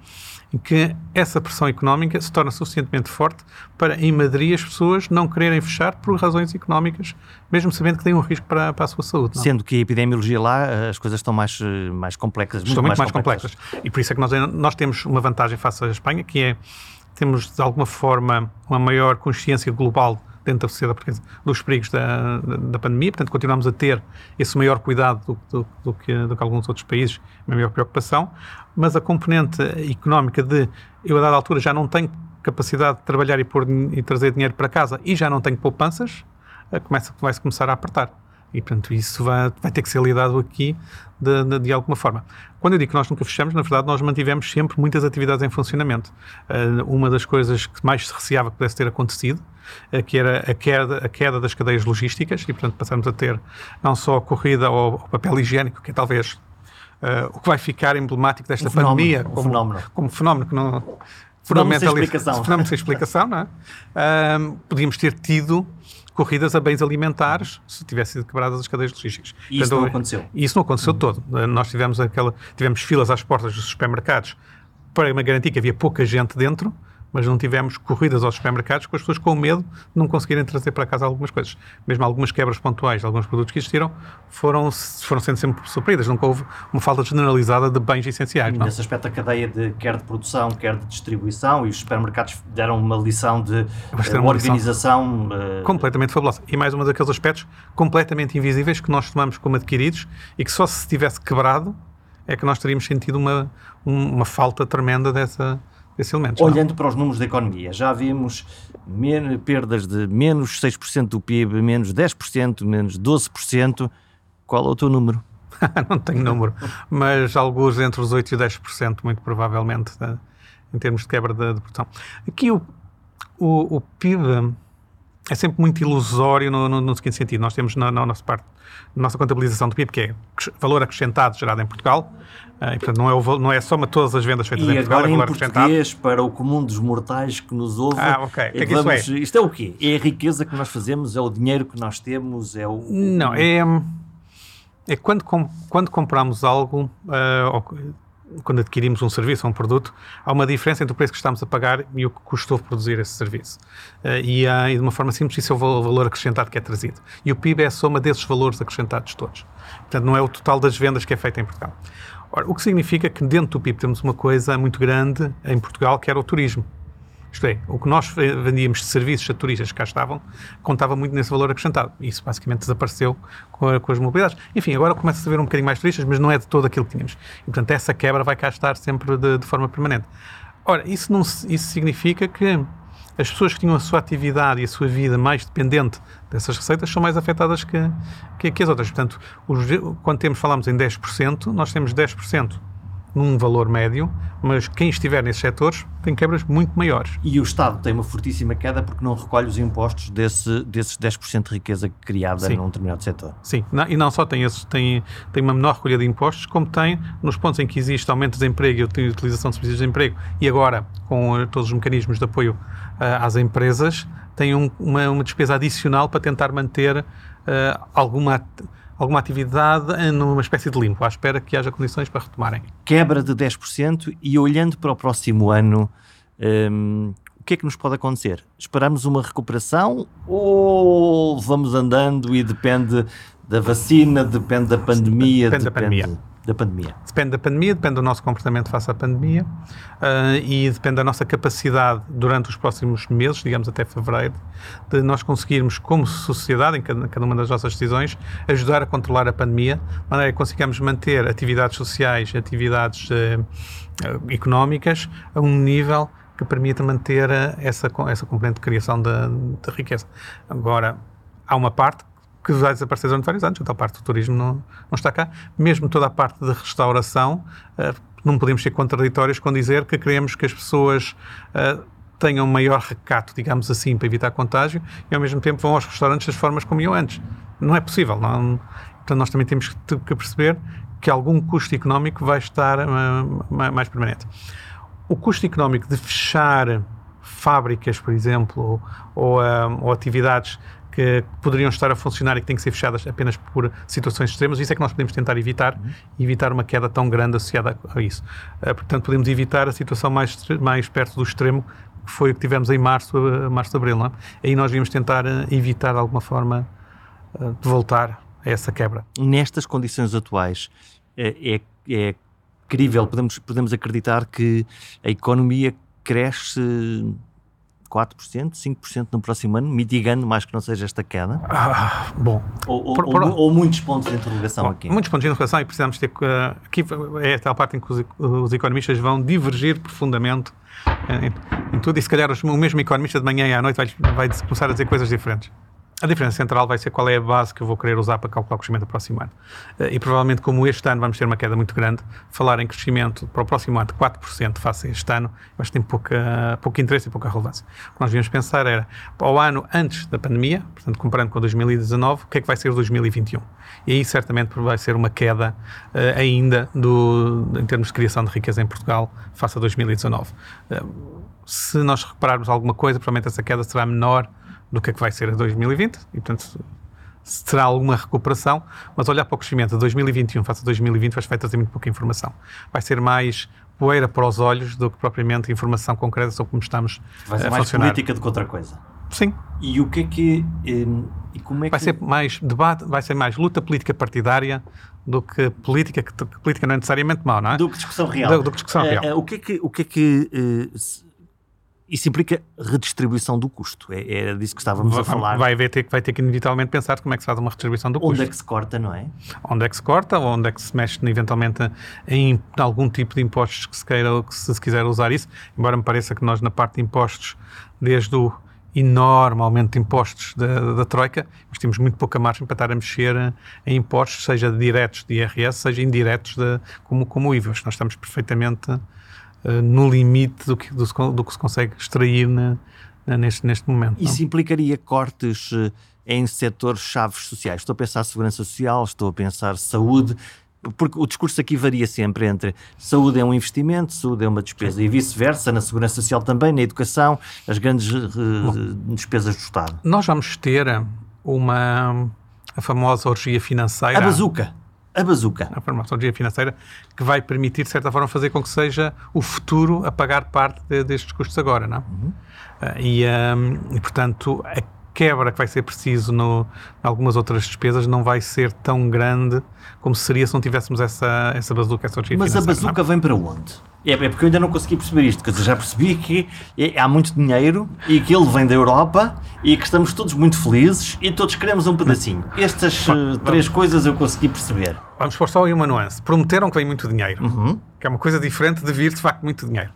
que essa pressão económica se torna suficientemente forte para, em Madrid, as pessoas não quererem fechar por razões económicas, mesmo sabendo que têm um risco para, para a sua saúde. Não? Sendo que a epidemiologia lá, as coisas estão mais, mais complexas. Estão muito, muito mais, mais complexas. complexas. E por isso é que nós, nós temos uma vantagem face à Espanha, que é temos, de alguma forma, uma maior consciência global dentro da sociedade portuguesa dos perigos da, da, pandemia, portanto continuamos a ter esse maior cuidado do, do, do, que, do que alguns outros países, uma maior preocupação, mas a componente económica de eu a dada altura já não tenho capacidade de trabalhar e, pôr, e trazer dinheiro para casa e já não tenho poupanças, começa, vai-se começar a apertar. E, portanto, isso vai, vai ter que ser lidado aqui de, de, de, alguma forma. Quando eu digo que nós nunca fechamos, na verdade, nós mantivemos sempre muitas atividades em funcionamento. Uh, uma das coisas que mais se receava que pudesse ter acontecido, uh, que era a queda, a queda das cadeias logísticas, e, portanto, passamos a ter não só a corrida ao, ao papel higiênico, que é talvez uh, o que vai ficar emblemático desta um pandemia, fenómeno, como, um fenómeno. como fenómeno que não. Fenómeno sem explicação. Fenómeno sem explicação, não é? podíamos ter tido corridas a bens alimentares se tivessem sido quebradas as cadeias logísticas. E isso Portanto, não aconteceu? Isso não aconteceu uhum. todo. Nós tivemos, aquela, tivemos filas às portas dos supermercados para garantir que havia pouca gente dentro, mas não tivemos corridas aos supermercados com as pessoas com medo de não conseguirem trazer para casa algumas coisas. Mesmo algumas quebras pontuais de alguns produtos que existiram foram, foram sendo sempre supridas. Nunca houve uma falta generalizada de bens essenciais. Nesse não? aspecto, a cadeia de quer de produção, quer de distribuição, e os supermercados deram uma lição de uh, organização. Uh... Completamente fabulosa. E mais um daqueles aspectos completamente invisíveis que nós tomamos como adquiridos e que só se tivesse quebrado é que nós teríamos sentido uma, uma falta tremenda dessa, esse elemento. Olhando não? para os números da economia, já vimos perdas de menos 6% do PIB, menos 10%, menos 12%. Qual é o teu número? não tenho número, mas alguns entre os 8% e 10%, muito provavelmente, em termos de quebra de, de produção. Aqui o, o, o PIB é sempre muito ilusório no, no, no seguinte sentido. Nós temos na, na, nossa parte, na nossa contabilização do PIB, que é valor acrescentado gerado em Portugal, uh, e portanto não é, o, não é soma todas as vendas feitas e em Portugal, agora é valor em português, para o comum dos mortais que nos ouve, ah, ok. É que é que vamos, isso é? isto é o quê? É a riqueza que nós fazemos? É o dinheiro que nós temos? É o... Não, é, é quando, quando compramos algo, uh, quando adquirimos um serviço ou um produto, há uma diferença entre o preço que estamos a pagar e o que custou produzir esse serviço. Uh, e, e, de uma forma simples, isso é o valor acrescentado que é trazido. E o PIB é a soma desses valores acrescentados todos. Portanto, não é o total das vendas que é feito em Portugal. Ora, o que significa que dentro do PIB temos uma coisa muito grande em Portugal, que era o turismo. Isto é, o que nós vendíamos de serviços a turistas que cá estavam, contava muito nesse valor acrescentado. Isso basicamente desapareceu com, a, com as mobilidades. Enfim, agora começa a ver um bocadinho mais turistas, mas não é de todo aquilo que tínhamos. E, portanto, essa quebra vai cá estar sempre de, de forma permanente. Ora, isso, não, isso significa que as pessoas que tinham a sua atividade e a sua vida mais dependente dessas receitas são mais afetadas que, que, que as outras. Portanto, os, quando temos, falamos em 10%, nós temos 10% num valor médio, mas quem estiver nesses setores tem quebras muito maiores. E o Estado tem uma fortíssima queda porque não recolhe os impostos desse, desses 10% de riqueza criada Sim. num determinado setor. Sim, não, e não só tem, esse, tem, tem uma menor recolha de impostos, como tem nos pontos em que existe aumento de desemprego e utilização de serviços de emprego, e agora com eh, todos os mecanismos de apoio uh, às empresas, tem um, uma, uma, despesa adicional para tentar manter uh, alguma alguma atividade numa espécie de limpo, à espera que haja condições para retomarem. Quebra de 10% e olhando para o próximo ano, hum, o que é que nos pode acontecer? Esperamos uma recuperação ou vamos andando e depende da vacina, depende da pandemia? Depende, depende da pandemia da pandemia? Depende da pandemia, depende do nosso comportamento face à pandemia uh, e depende da nossa capacidade durante os próximos meses, digamos até fevereiro, de nós conseguirmos, como sociedade, em cada, cada uma das nossas decisões, ajudar a controlar a pandemia, de maneira que consigamos manter atividades sociais, atividades uh, económicas a um nível que permita manter essa, essa componente de criação de riqueza. Agora, há uma parte que vai desaparecer durante vários anos, então a parte do turismo não, não está cá. Mesmo toda a parte de restauração, uh, não podemos ser contraditórios com dizer que queremos que as pessoas uh, tenham maior recato, digamos assim, para evitar contágio e ao mesmo tempo vão aos restaurantes das formas como iam antes. Não é possível. Não, portanto, nós também temos que, perceber que algum custo económico vai estar uh, mais permanente. O custo económico de fechar fábricas, por exemplo, ou, ou, ou atividades que poderiam estar a funcionar e que têm que ser fechadas apenas por situações extremas. Isso é que nós podemos tentar evitar, uhum. evitar uma queda tão grande associada a isso. Uh, portanto, podemos evitar a situação mais, mais perto do extremo, que foi o que tivemos em março, uh, março de abril. Não é? Aí nós devíamos tentar uh, evitar de alguma forma de voltar a essa quebra. Nestas condições atuais, é, é, é crível, podemos, podemos acreditar que a economia cresce 4%, 5% no próximo ano, mitigando mais que não seja esta queda? Ah, bom. Ou, ou, por, por, ou, ou, muitos pontos de interrogação bom, aqui? Muitos pontos de interrogação e precisamos ter. Uh, aqui é a tal parte em que os, os economistas vão divergir profundamente uh, em, em, tudo e se calhar o mesmo economista de manhã e à noite vai, vai começar a dizer coisas diferentes. A diferença central vai ser qual é a base que eu vou querer usar para calcular o crescimento do próximo ano. Eh, e provavelmente, como este ano vamos ter uma queda muito grande, falar em crescimento para o próximo ano de 4% face a este ano, eu acho que tem pouca, pouco interesse e pouca relevância. O que nós devíamos pensar era, para o ano antes da pandemia, portanto, comparando com 2019, o que é que vai ser 2021? E aí, certamente, vai ser uma queda uh, ainda do, em termos de criação de riqueza em Portugal face a 2019. Uh, se nós repararmos alguma coisa, provavelmente essa queda será menor do que é que vai ser a 2020 e, portanto, se terá alguma recuperação, mas olhar para o crescimento de 2021 face a 2020 vai trazer muito pouca informação. Vai ser mais poeira para os olhos do que propriamente informação concreta sobre como estamos vai ser a mais funcionar. política do que outra coisa. Sim. E o que é que... E como é vai que... ser mais debate, vai ser mais luta política partidária do que política, que, política não é necessariamente mau, não é? Do que discussão real. Do, do que discussão real. Uh, uh, o que é que... O que, é que uh, se, isso implica redistribuição do custo. É, era disso que estávamos vai, a falar. Vai, haver, ter, vai ter que inevitavelmente pensar como é que se faz uma redistribuição do onde custo. Onde é que se corta, não é? Onde é que se corta, ou onde é que se mexe eventualmente em algum tipo de impostos que se queira, que se, se quiser usar isso. Embora me pareça que nós na parte de impostos, desde o enorme aumento de impostos da, da, Troika, nós temos muito pouca margem para estar a mexer em impostos, seja diretos de IRS, seja indiretos de, como, como o IVA. Nós estamos perfeitamente Uh, no limite do que, do, do, que se consegue extrair na, na, neste, neste momento. Isso não? implicaria cortes uh, em setores chaves sociais? Estou a pensar segurança social, estou a pensar saúde, porque o discurso aqui varia sempre entre saúde é um investimento, saúde é uma despesa e vice-versa, na segurança social também, na educação, as grandes uh, despesas do Estado. Nós vamos ter uma a famosa orgia financeira. A bazuca a bazuca. A farmacologia financeira, que vai permitir, de certa forma, fazer com que seja o futuro a pagar parte de, destes custos agora, não? Uhum. Uh, e, um, e, portanto, a quebra que vai ser preciso no, em algumas outras despesas não vai ser tão grande como seria se não tivéssemos essa, essa bazuca, essa Mas a bazuca não? vem para onde? É, é porque eu ainda não consegui perceber isto, quer dizer, já percebi que é, há muito dinheiro e que ele vem da Europa e que estamos todos muito felizes e todos queremos um pedacinho. Estas uh, três coisas eu consegui perceber. Vamos pôr só aí uma nuance. Prometeram que vem muito dinheiro, uhum. que é uma coisa diferente de vir de facto muito dinheiro.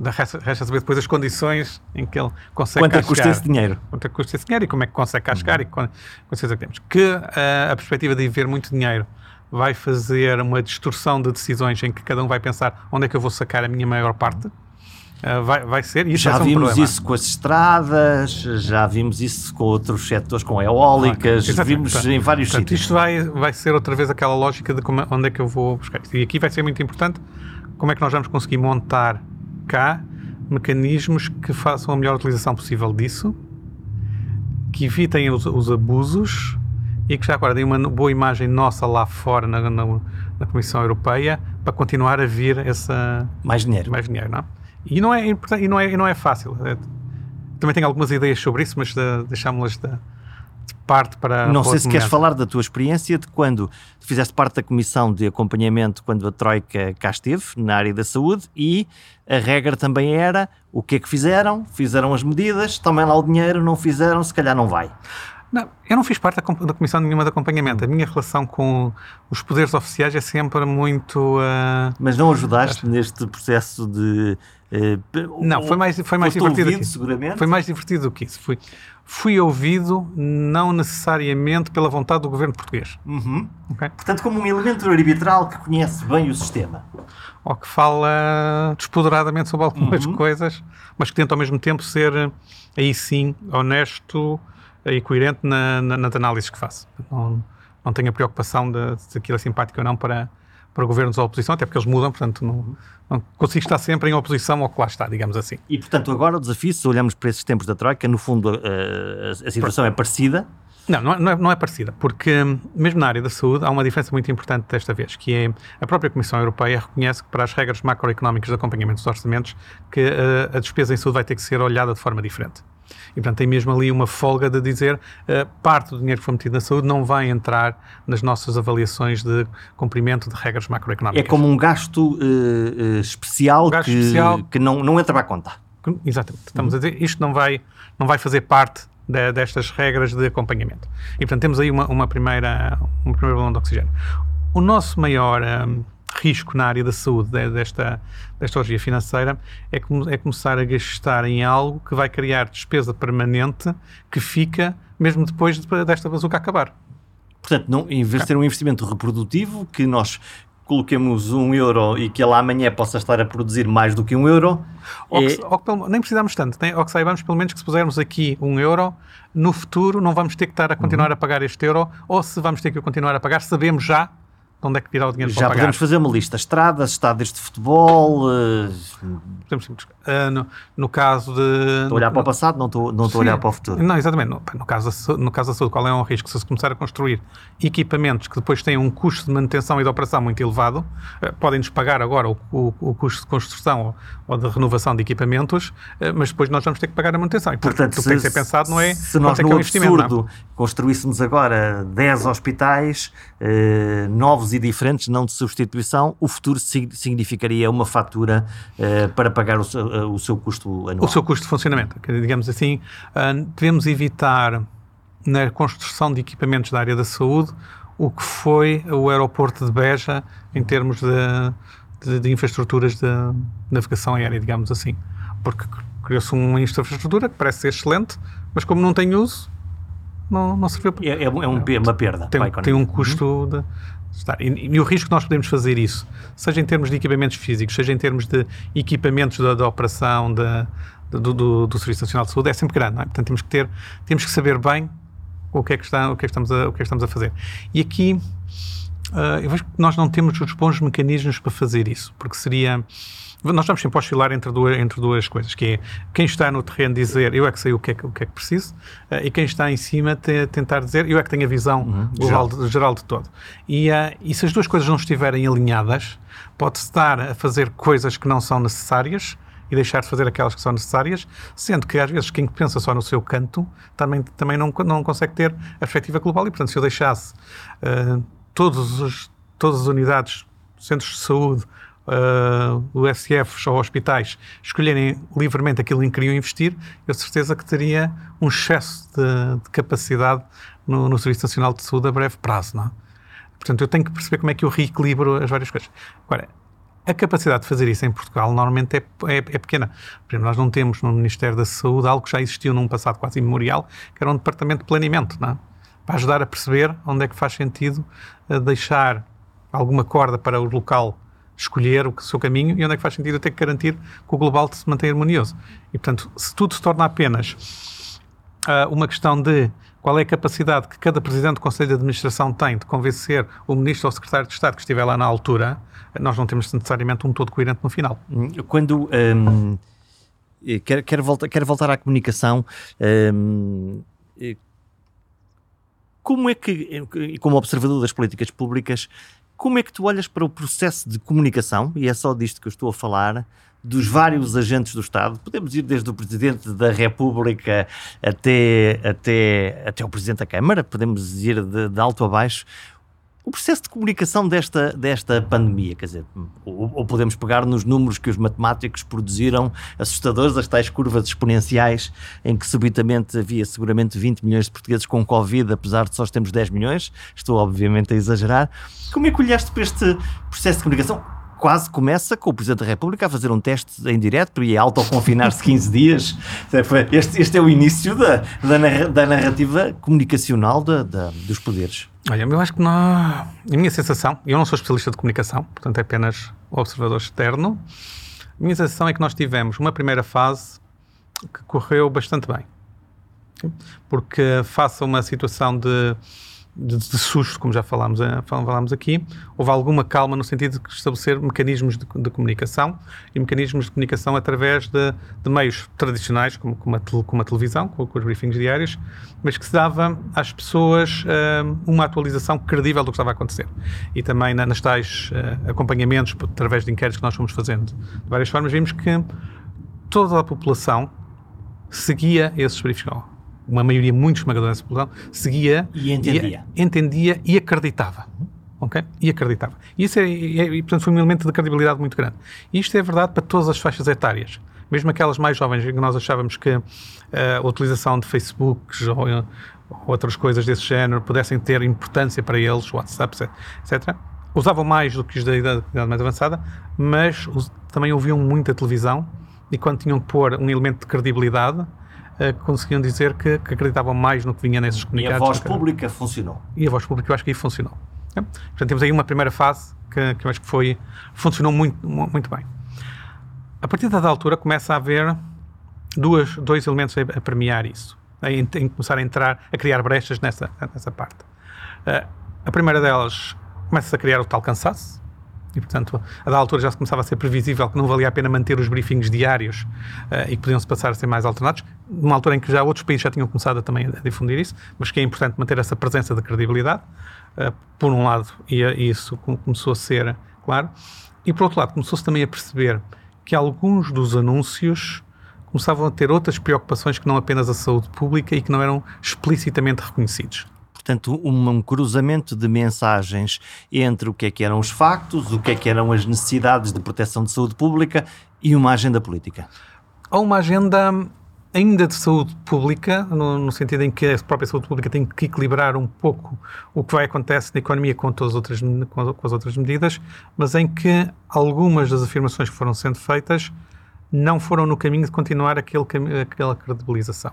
Resta, resta saber depois as condições em que ele consegue Quanto é que custa esse dinheiro? Quanto é custa esse dinheiro e como é que consegue chegar uhum. e quando, quando que temos. Que uh, a perspectiva de haver muito dinheiro vai fazer uma distorção de decisões em que cada um vai pensar onde é que eu vou sacar a minha maior parte. Uh, vai, vai ser isso já vai ser vimos um problema. isso com as estradas já vimos isso com outros setores com eólicas ah, vimos portanto, em vários portanto, sítios isto vai, vai ser outra vez aquela lógica de como, onde é que eu vou buscar e aqui vai ser muito importante como é que nós vamos conseguir montar cá mecanismos que façam a melhor utilização possível disso que evitem os, os abusos e que já agora dê uma boa imagem nossa lá fora na, na, na, Comissão Europeia para continuar a vir essa mais dinheiro, mais dinheiro, não? E não é e não é, não é fácil. É, também tenho algumas ideias sobre isso, mas de, deixámos-las de, de, parte para. Não sei se queres falar da tua experiência de quando fizeste parte da comissão de acompanhamento quando a Troika cá esteve na área da saúde e a regra também era o que é que fizeram, fizeram as medidas, tomem lá o dinheiro, não fizeram, se calhar não vai. Não, eu não fiz parte da, da, comissão nenhuma de acompanhamento. A minha relação com os poderes oficiais é sempre muito. Uh... Mas não ajudaste neste processo de. Uh, não, foi mais, foi mais divertido. Ouvido, seguramente? Foi mais divertido do que isso. Fui, fui ouvido não necessariamente pela vontade do governo português. Uhum. Okay? Portanto, como um elemento arbitral que conhece bem o sistema. Ou que fala despoderadamente sobre algumas uhum. coisas, mas que tenta ao mesmo tempo ser, aí sim, honesto e coerente na, na, nas análises que faço. Não, não tenho a preocupação de se aquilo é simpático ou não para, para governos da oposição, até porque eles mudam, portanto não, não consigo estar sempre em oposição ao que lá está, digamos assim. E portanto agora o desafio, se olhamos para esses tempos da Troika, no fundo a, a, a situação é parecida. Não, não é, não é, parecida, porque mesmo na área da saúde há uma diferença muito importante desta vez, que é a própria Comissão Europeia reconhece que para as regras macroeconómicas de acompanhamento dos orçamentos que a, a despesa em saúde vai ter que ser olhada de forma diferente. E, portanto, tem mesmo ali uma folga de dizer uh, parte do dinheiro que foi metido na saúde não vai entrar nas nossas avaliações de cumprimento de regras macroeconómicas. É como um gasto uh, especial, um gasto que, especial que não, não entra para a conta. Exatamente. Estamos uhum. a dizer, isto não vai, não vai fazer parte de, destas regras de acompanhamento. E, portanto, temos aí uma, uma primeira, um primeiro balão de oxigênio. O nosso maior... Um, risco na área da saúde desta, desta orgia financeira é, é começar a gastar em algo que vai criar despesa permanente que fica mesmo depois desta bazuca acabar. Portanto, não, em vez de ter um investimento reprodutivo, que nós coloquemos um euro e que ele amanhã possa estar a produzir mais do que um euro. Ou que, é... ou que, nem precisamos tanto, tem, ou que saibamos pelo menos que se pusermos aqui um euro, no futuro não vamos ter que estar a continuar uhum. a pagar este euro, ou se vamos ter que continuar a pagar, sabemos já de onde é que virá o dinheiro Já para pagar. podemos fazer uma lista. Estradas, estádios de futebol... Uh... Podemos, uh, no, no, caso de... Estou a olhar para o passado, não estou, não estou a olhar para o futuro. Não, exatamente. No, no, caso da, no caso da saúde, qual é um risco? Se se começar a construir equipamentos que depois têm um custo de manutenção e de operação muito elevado, uh, podem-nos pagar agora o, o, o, custo de construção ou, ou de renovação de equipamentos, mas depois nós vamos ter que pagar a manutenção. E, portanto, se, tem que ser pensado, não é? Se nós, é no é um absurdo, não? construíssemos agora 10 hospitais novos e diferentes, não de substituição, o futuro significaria uma fatura uh, para pagar o seu, uh, o seu, custo anual. O seu custo de funcionamento. Digamos assim, uh, devemos evitar na construção de equipamentos da área da saúde o que foi o aeroporto de Beja em termos de, de, de infraestruturas de navegação aérea, digamos assim. Porque criou-se uma infraestrutura que parece ser excelente, mas como não tem uso, não, não serviu para... É, é, um, é uma perda. Tem, tem um custo uhum. de, estar. E, e, o risco que nós podemos fazer isso, seja em termos de equipamentos físicos, seja em termos de equipamentos da, operação da, do, do, do, Serviço Nacional de Saúde, é sempre grande, é? Portanto, temos que ter, temos que saber bem o que é que, está, o que, é que, estamos, a, o que, é que estamos a fazer. E aqui, uh, eu vejo que nós não temos os bons mecanismos para fazer isso, porque seria nós vamos sempre oscilar entre duas, entre duas coisas, que é quem está no terreno dizer eu é que sei o que é que, o que, é que preciso uh, e quem está em cima te, tentar dizer eu é que tenho a visão uhum, geral, de, geral de todo. E, uh, e se as duas coisas não estiverem alinhadas, pode-se estar a fazer coisas que não são necessárias e deixar de fazer aquelas que são necessárias, sendo que às vezes quem pensa só no seu canto também, também não, não consegue ter a perspectiva global e, portanto, se eu deixasse uh, todos os, todas as unidades, centros de saúde, uh, o ou hospitais escolherem livremente aquilo em que queriam investir, eu certeza que teria um excesso de, de capacidade no, no, Serviço Nacional de Saúde a breve prazo, não é? Portanto, eu tenho que perceber como é que eu reequilibro as várias coisas. Agora, a capacidade de fazer isso em Portugal normalmente é, é, é, pequena. Por exemplo, nós não temos no Ministério da Saúde algo que já existiu num passado quase imemorial, que era um departamento de planeamento, não é? para ajudar a perceber onde é que faz sentido eh, deixar alguma corda para o local escolher o seu caminho e onde é que faz sentido ter que garantir que o global se mantém harmonioso. E, portanto, se tudo se torna apenas uh, uma questão de qual é a capacidade que cada presidente do Conselho de Administração tem de convencer o ministro ou o secretário de Estado que estiver lá na altura, nós não temos necessariamente um todo coerente no final. Quando. Um, quero, quero, voltar, quero voltar à comunicação. Um, como é que, como observador das políticas públicas, como é que tu olhas para o processo de comunicação, e é só disto que eu estou a falar, dos vários agentes do Estado? Podemos ir desde o Presidente da República até, até, até o Presidente da Câmara, podemos ir de, de alto a baixo o processo de comunicação desta, desta pandemia, quer dizer, ou, ou, podemos pegar nos números que os matemáticos produziram, assustadores, as tais curvas exponenciais, em que subitamente havia seguramente 20 milhões de portugueses com Covid, apesar de só termos 10 milhões, estou obviamente a exagerar. Como é que olhaste para este processo de comunicação? Quase começa com o Presidente da República a fazer um teste em direto e a autoconfinar-se 15 dias. Este, este, é o início da, da, narrativa comunicacional da, da, dos poderes. Olha, eu acho que não. A minha sensação, eu não sou especialista de comunicação, portanto é apenas observador externo. A minha sensação é que nós tivemos uma primeira fase que correu bastante bem. Porque, face a uma situação de de, de, susto, como já falámos, eh, falámos aqui, houve alguma calma no sentido de estabelecer mecanismos de, de comunicação e mecanismos de comunicação através de, de meios tradicionais, como, como, a, como a televisão, com, com, os briefings diários, mas que se dava às pessoas uh, uma atualização credível do que estava a acontecer. E também na, nas tais uh, acompanhamentos, através de inquéritos que nós fomos fazendo. De várias formas, vimos que toda a população seguia esses briefings uma maioria muito esmagadora dessa população, seguia e entendia, e, entendia e acreditava. Ok? E acreditava. E isso é, é, e, portanto, foi um elemento de credibilidade muito grande. E isto é verdade para todas as faixas etárias. Mesmo aquelas mais jovens, que nós achávamos que uh, a utilização de Facebooks ou, ou, outras coisas desse género pudessem ter importância para eles, WhatsApp, etc., usavam mais do que os da idade, mais avançada, mas também ouviam muita televisão e quando tinham que pôr um elemento de credibilidade, uh, conseguiam dizer que, que, acreditavam mais no que vinha nesses comunicados. E a voz pública funcionou. E a voz pública, eu acho que aí funcionou. É? Portanto, temos aí uma primeira fase que, que eu acho que foi, funcionou muito, muito bem. A partir da altura começa a haver duas, dois elementos a, a premiar isso, a, em, em, começar a entrar, a criar brechas nessa, nessa parte. Uh, a primeira delas começa a criar o tal cansaço, e, portanto, a da altura já se começava a ser previsível que não valia a pena manter os briefings diários uh, e que podiam-se passar a ser mais alternados, numa altura em que já outros países já tinham começado a, também a difundir isso, mas que é importante manter essa presença de credibilidade, uh, por um lado, e, e isso começou a ser claro, e por outro lado, começou-se também a perceber que alguns dos anúncios começavam a ter outras preocupações que não apenas a saúde pública e que não eram explicitamente reconhecidos portanto, um, cruzamento de mensagens entre o que é que eram os factos, o que é que eram as necessidades de proteção de saúde pública e uma agenda política. Há uma agenda ainda de saúde pública, no, no, sentido em que a própria saúde pública tem que equilibrar um pouco o que vai acontecer na economia com, todas as outras, com as outras medidas, mas em que algumas das afirmações que foram sendo feitas não foram no caminho de continuar aquele, aquela credibilização.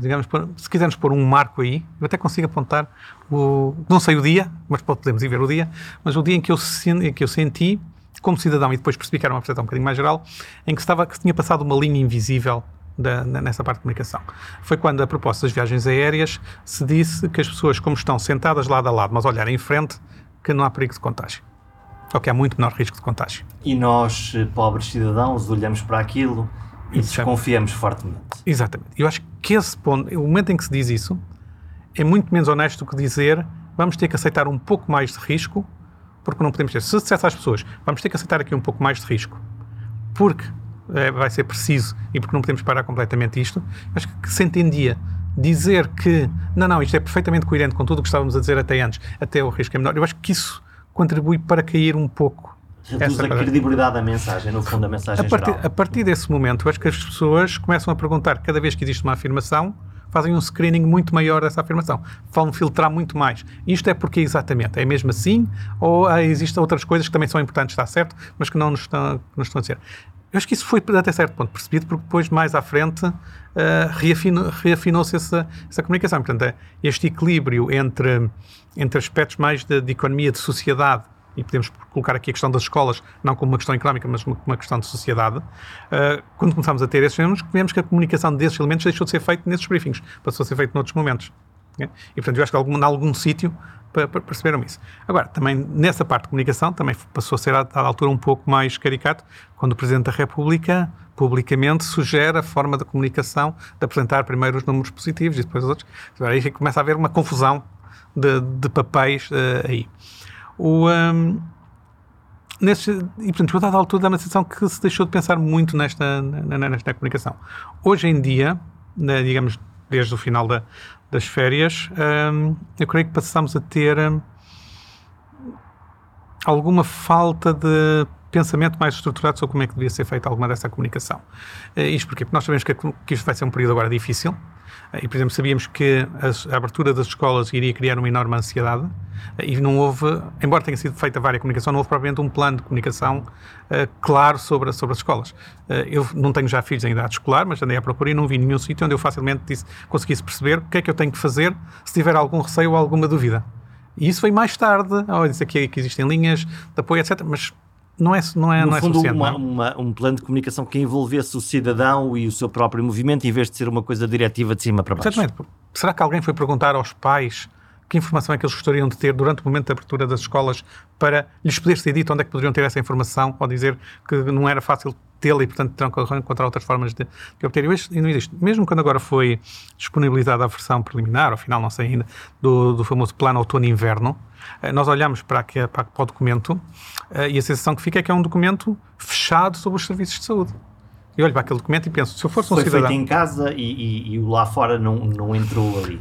Digamos, se quisermos pôr um marco aí, eu até consigo apontar, o, não sei o dia, mas podemos ir ver o dia, mas o dia em que eu, em que eu senti, como cidadão, e depois percebi que era uma percepção um bocadinho mais geral, em que, estava, que tinha passado uma linha invisível da, nessa parte de comunicação. Foi quando, a propósito das viagens aéreas, se disse que as pessoas, como estão sentadas lado a lado, mas olharem em frente, que não há perigo de contágio. Ou que há muito menor risco de contágio. E nós, eh, pobres cidadãos, olhamos para aquilo e desconfiamos fortemente. Exatamente. Eu acho que esse ponto, o momento em que se diz isso, é muito menos honesto do que dizer vamos ter que aceitar um pouco mais de risco, porque não podemos ter. Se dissesse às pessoas, vamos ter que aceitar aqui um pouco mais de risco, porque é, vai ser preciso e porque não podemos parar completamente isto, acho que se entendia dizer que não, não, isto é perfeitamente coerente com tudo o que estávamos a dizer até antes, até o risco é menor, eu acho que isso contribui para cair um pouco reduz a credibilidade da mensagem, no fundo, a mensagem a partir, geral. A partir desse momento, eu acho que as pessoas começam a perguntar, cada vez que existe uma afirmação, fazem um screening muito maior dessa afirmação. Vão filtrar muito mais. Isto é porque exatamente? É mesmo assim? Ou ah, existem outras coisas que também são importantes, está certo, mas que não nos estão, nos estão a dizer? Eu acho que isso foi até certo ponto percebido, porque depois, mais à frente, uh, reafinou, reafinou-se essa, essa comunicação. Portanto, é este equilíbrio entre, entre aspectos mais de, de economia, de sociedade, e podemos colocar aqui a questão das escolas, não como uma questão económica, mas como uma questão de sociedade, uh, quando começámos a ter esses elementos, vemos que a comunicação desses elementos deixou de ser feita nesses briefings, passou a ser feita noutros momentos. E, portanto, eu acho que algum, em algum sítio perceberam isso. Agora, também nessa parte de comunicação, também passou a ser, à, altura, um pouco mais caricato, quando o Presidente da República publicamente sugere a forma da comunicação de apresentar primeiro os números positivos e depois os outros. Aí começa a haver uma confusão de, de papéis uh, aí. O, um, nesse, e, portanto, a dada altura dá uma sensação que se deixou de pensar muito nesta, nesta comunicação. Hoje em dia, né, digamos, desde o final da, das férias, um, eu creio que passamos a ter um, alguma falta de pensamento mais estruturado sobre como é que devia ser feita alguma dessa comunicação. Uh, isto porque nós sabemos que, que isto vai ser um período agora difícil, e, por exemplo, sabíamos que a, abertura das escolas iria criar uma enorme ansiedade e não houve, embora tenha sido feita várias comunicação, não houve propriamente um plano de comunicação uh, claro sobre, sobre as escolas. Uh, eu não tenho já filhos em idade escolar, mas andei à procura e não vi nenhum sítio onde eu facilmente disse, conseguisse perceber o que é que eu tenho que fazer se tiver algum receio ou alguma dúvida. E isso veio mais tarde, oh, diz aqui que existem linhas de apoio, etc. Mas não é, não é, no não é fundo, suficiente. Uma, não? Uma, um plano de comunicação que envolvesse o cidadão e o seu próprio movimento, em vez de ser uma coisa diretiva de cima para baixo. Exatamente. Será que alguém foi perguntar aos pais que informação é que eles gostariam de ter durante o momento da abertura das escolas para lhes poder ser dito onde é que poderiam ter essa informação ou dizer que não era fácil tê-la e, portanto, terão que encontrar outras formas de, de obter. E não existe. Mesmo quando agora foi disponibilizada a versão preliminar, ao final, não sei ainda, do, do famoso plano outono-inverno, eh, nós olhamos para, aqui, para, para o documento eh, e a sensação que fica é que é um documento fechado sobre os serviços de saúde. Eu olho para aquele documento e penso, se eu fosse um Foi cidadão... feito em casa e, e, e, o lá fora não, não entrou ali.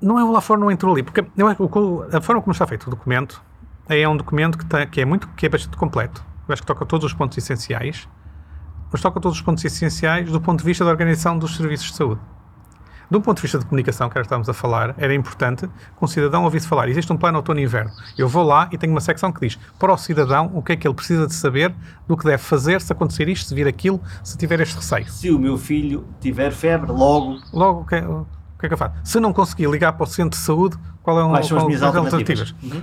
Não é o lá fora não entrou ali, porque eu, a forma como está feito o documento é um documento que, tem, que é muito que é bastante completo. Eu acho que toca todos os pontos essenciais, mas toca todos os pontos essenciais do ponto de vista da organização dos serviços de saúde. de um ponto de vista de comunicação, que era estávamos a falar, era importante que um cidadão ouvisse falar. Existe um plano outono e inverno. Eu vou lá e tenho uma secção que diz para o cidadão o que é que ele precisa de saber, do que deve fazer, se acontecer isto, se vir aquilo, se tiver este receio. Se o meu filho tiver febre, logo. Logo, o que, é, o que é que eu faço? Se não conseguir ligar para o centro de saúde, qual é um, Quais são as minhas são alternativas? Uhum.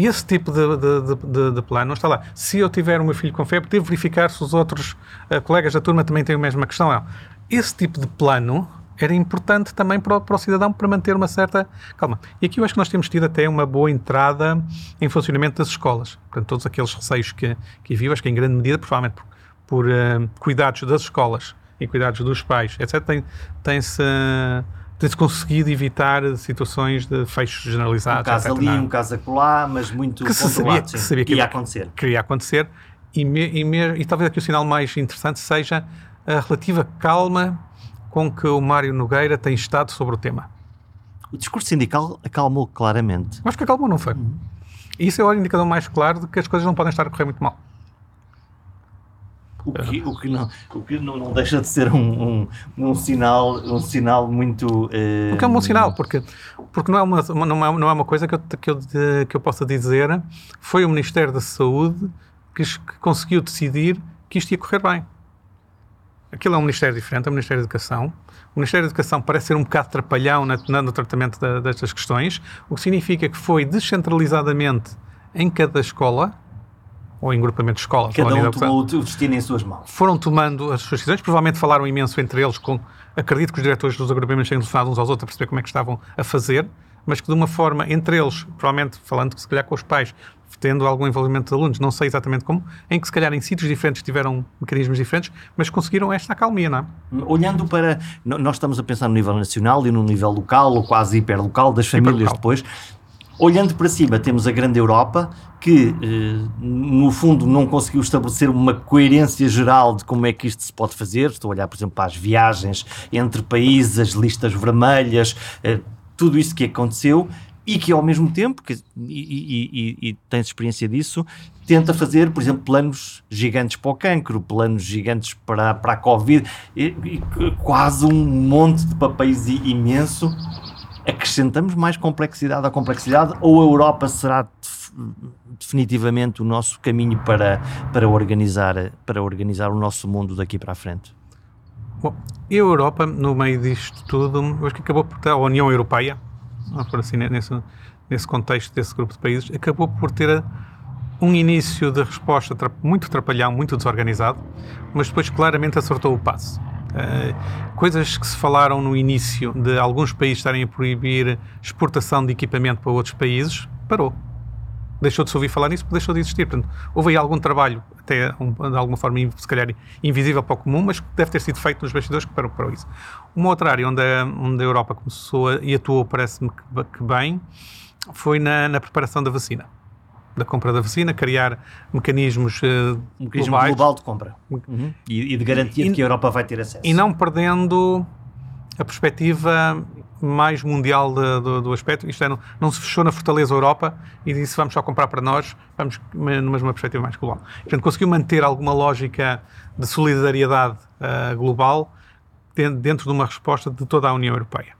Esse tipo de, de, de, de, plano não está lá. Se eu tiver o meu filho com febre, devo verificar se os outros uh, colegas da turma também têm a mesma questão. Não. Esse tipo de plano era importante também para o, para o, cidadão para manter uma certa calma. E aqui eu acho que nós temos tido até uma boa entrada em funcionamento das escolas. Portanto, todos aqueles receios que, que havia, acho que em grande medida, provavelmente por, por uh, cuidados das escolas e cuidados dos pais, etc., tem-se. Tem tem-se conseguido evitar situações de fechos generalizados. Um caso ali, Não. um caso acolá, mas muito que se sabia, controlado, que sabia que ia acontecer. Que ia acontecer. E, me, e, me, e talvez aqui o sinal mais interessante seja a relativa calma com que o Mário Nogueira tem estado sobre o tema. O discurso sindical acalmou claramente. Acho que acalmou, não foi? E isso é o indicador mais claro de que as coisas não podem estar a correr muito mal. O que, o que, não, o que não, não deixa de ser um, um, um sinal, um sinal muito. eh, Porque é um bom sinal, porque, porque não, é uma, não, é, não é uma coisa que eu, que, eu, que eu possa dizer foi o Ministério da Saúde que, que conseguiu decidir que isto ia correr bem. Aquilo é um Ministério diferente, é o Ministério da Educação. O Ministério da Educação parece ser um bocado trapalhão na, na- no tratamento da- destas questões, o que significa que foi descentralizadamente em cada escola, ou em grupamento de escolas, Cada um tomou o destino em suas mãos. foram tomando as suas decisões, provavelmente falaram imenso entre eles, com, acredito que os diretores dos agrupamentos tenham telefonado uns aos outros a perceber como é que estavam a fazer, mas que de uma forma, entre eles, provavelmente falando se calhar com os pais, tendo algum envolvimento de alunos, não sei exatamente como, em que se calhar em sítios diferentes tiveram mecanismos diferentes, mas conseguiram esta acalmia, não é? Olhando para. Nós estamos a pensar no nível nacional e no nível local, ou quase hiperlocal, das famílias Hiperlocal. depois. Olhando para cima, temos a grande Europa, que eh, no fundo não conseguiu estabelecer uma coerência geral de como é que isto se pode fazer. Estou a olhar, por exemplo, para as viagens entre países, as listas vermelhas, eh, tudo isso que aconteceu e que ao mesmo tempo, que, e, e, e, tens experiência disso, tenta fazer, por exemplo, planos gigantes para o cancro, planos gigantes para, para a Covid, e, e quase um monte de papéis imenso. Acrescentamos mais complexidade à complexidade ou a Europa será definitivamente o nosso caminho para, para, organizar, para organizar o nosso mundo daqui para a frente? Bom, e a Europa, no meio disto tudo, acho que acabou por ter a União Europeia, por assim, nesse, nesse contexto desse grupo de países, acabou por ter um início de resposta muito trapalhão, muito desorganizado, mas depois claramente acertou o passo. Eh, coisas que se falaram no início de alguns países estarem a proibir exportação de equipamento para outros países, parou deixou de se ouvir falar nisso porque deixou de existir. Portanto, houve aí algum trabalho, até um, de alguma forma, se calhar invisível para o comum, mas que deve ter sido feito nos bastidores que parou para isso. Uma outra área onde a, onde a Europa começou a- e atuou, parece-me que, que bem, foi na, na preparação da vacina. Da compra da vacina, criar mecanismos Um mecanismo globais global de compra Uhum. e, e de garantia de E- que a Europa vai ter acesso. e não perdendo a perspectiva mais mundial de- do, do aspecto. Isto é, não, não se fechou na Fortaleza Europa e disse vamos só comprar para nós, vamos mas numa perspectiva mais global. Portanto, conseguiu manter alguma lógica de solidariedade ah, global den- dentro de uma resposta de toda a União Europeia.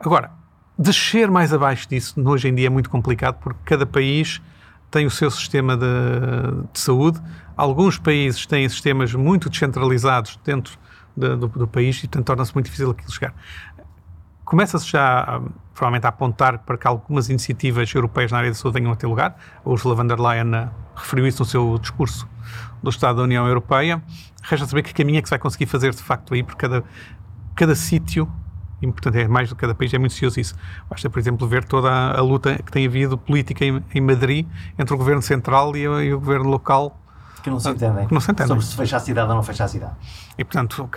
Agora, descer mais abaixo disso hoje em dia é muito complicado porque cada país tem o seu sistema de, de saúde. Alguns países têm sistemas muito descentralizados dentro de- do, do país e, portanto, torna-se muito difícil aquilo chegar. Começa-se já, provavelmente, a apontar para que algumas iniciativas europeias na área da saúde venham a ter lugar. A Ursula von der Leyen ah, referiu isso no seu discurso do Estado da União Europeia. Resta saber que caminho é que se vai conseguir fazer, de facto, aí, porque cada, cada sítio, e portanto é mais do que cada país, é muito cioso isso. Basta, por exemplo, ver toda a, a luta que tem havido política em, em Madrid entre o governo central e, e o governo local. Que não se entendem. Não se entendem. Sobre se fecha a cidade ou não fecha a cidade. E, portanto,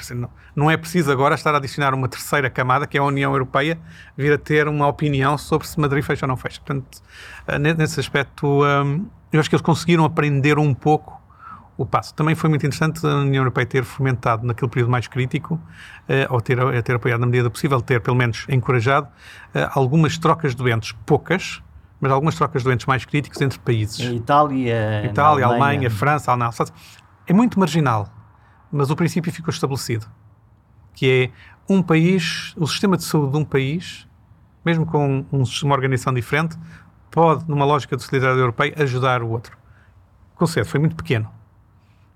não, é preciso agora estar a adicionar uma terceira camada, que é a União Europeia, vir a ter uma opinião sobre se Madrid fecha ou não fecha. Portanto, eh, ne- nesse aspecto, hum, eu acho que eles conseguiram aprender um pouco o passo. Também foi muito interessante a União Europeia ter fomentado naquele período mais crítico, eh, ou ter, ter apoiado na medida do possível, ter pelo menos encorajado eh, algumas trocas de doentes, poucas, mas algumas trocas de doentes mais críticos entre países. Em Itália, Itália, Alemanha, França, Alemanha. É muito marginal, mas o princípio ficou estabelecido. Que é um país, o sistema de saúde de um país, mesmo com um, uma organização diferente, pode, numa lógica de solidariedade europeia, ajudar o outro. O conceito foi muito pequeno,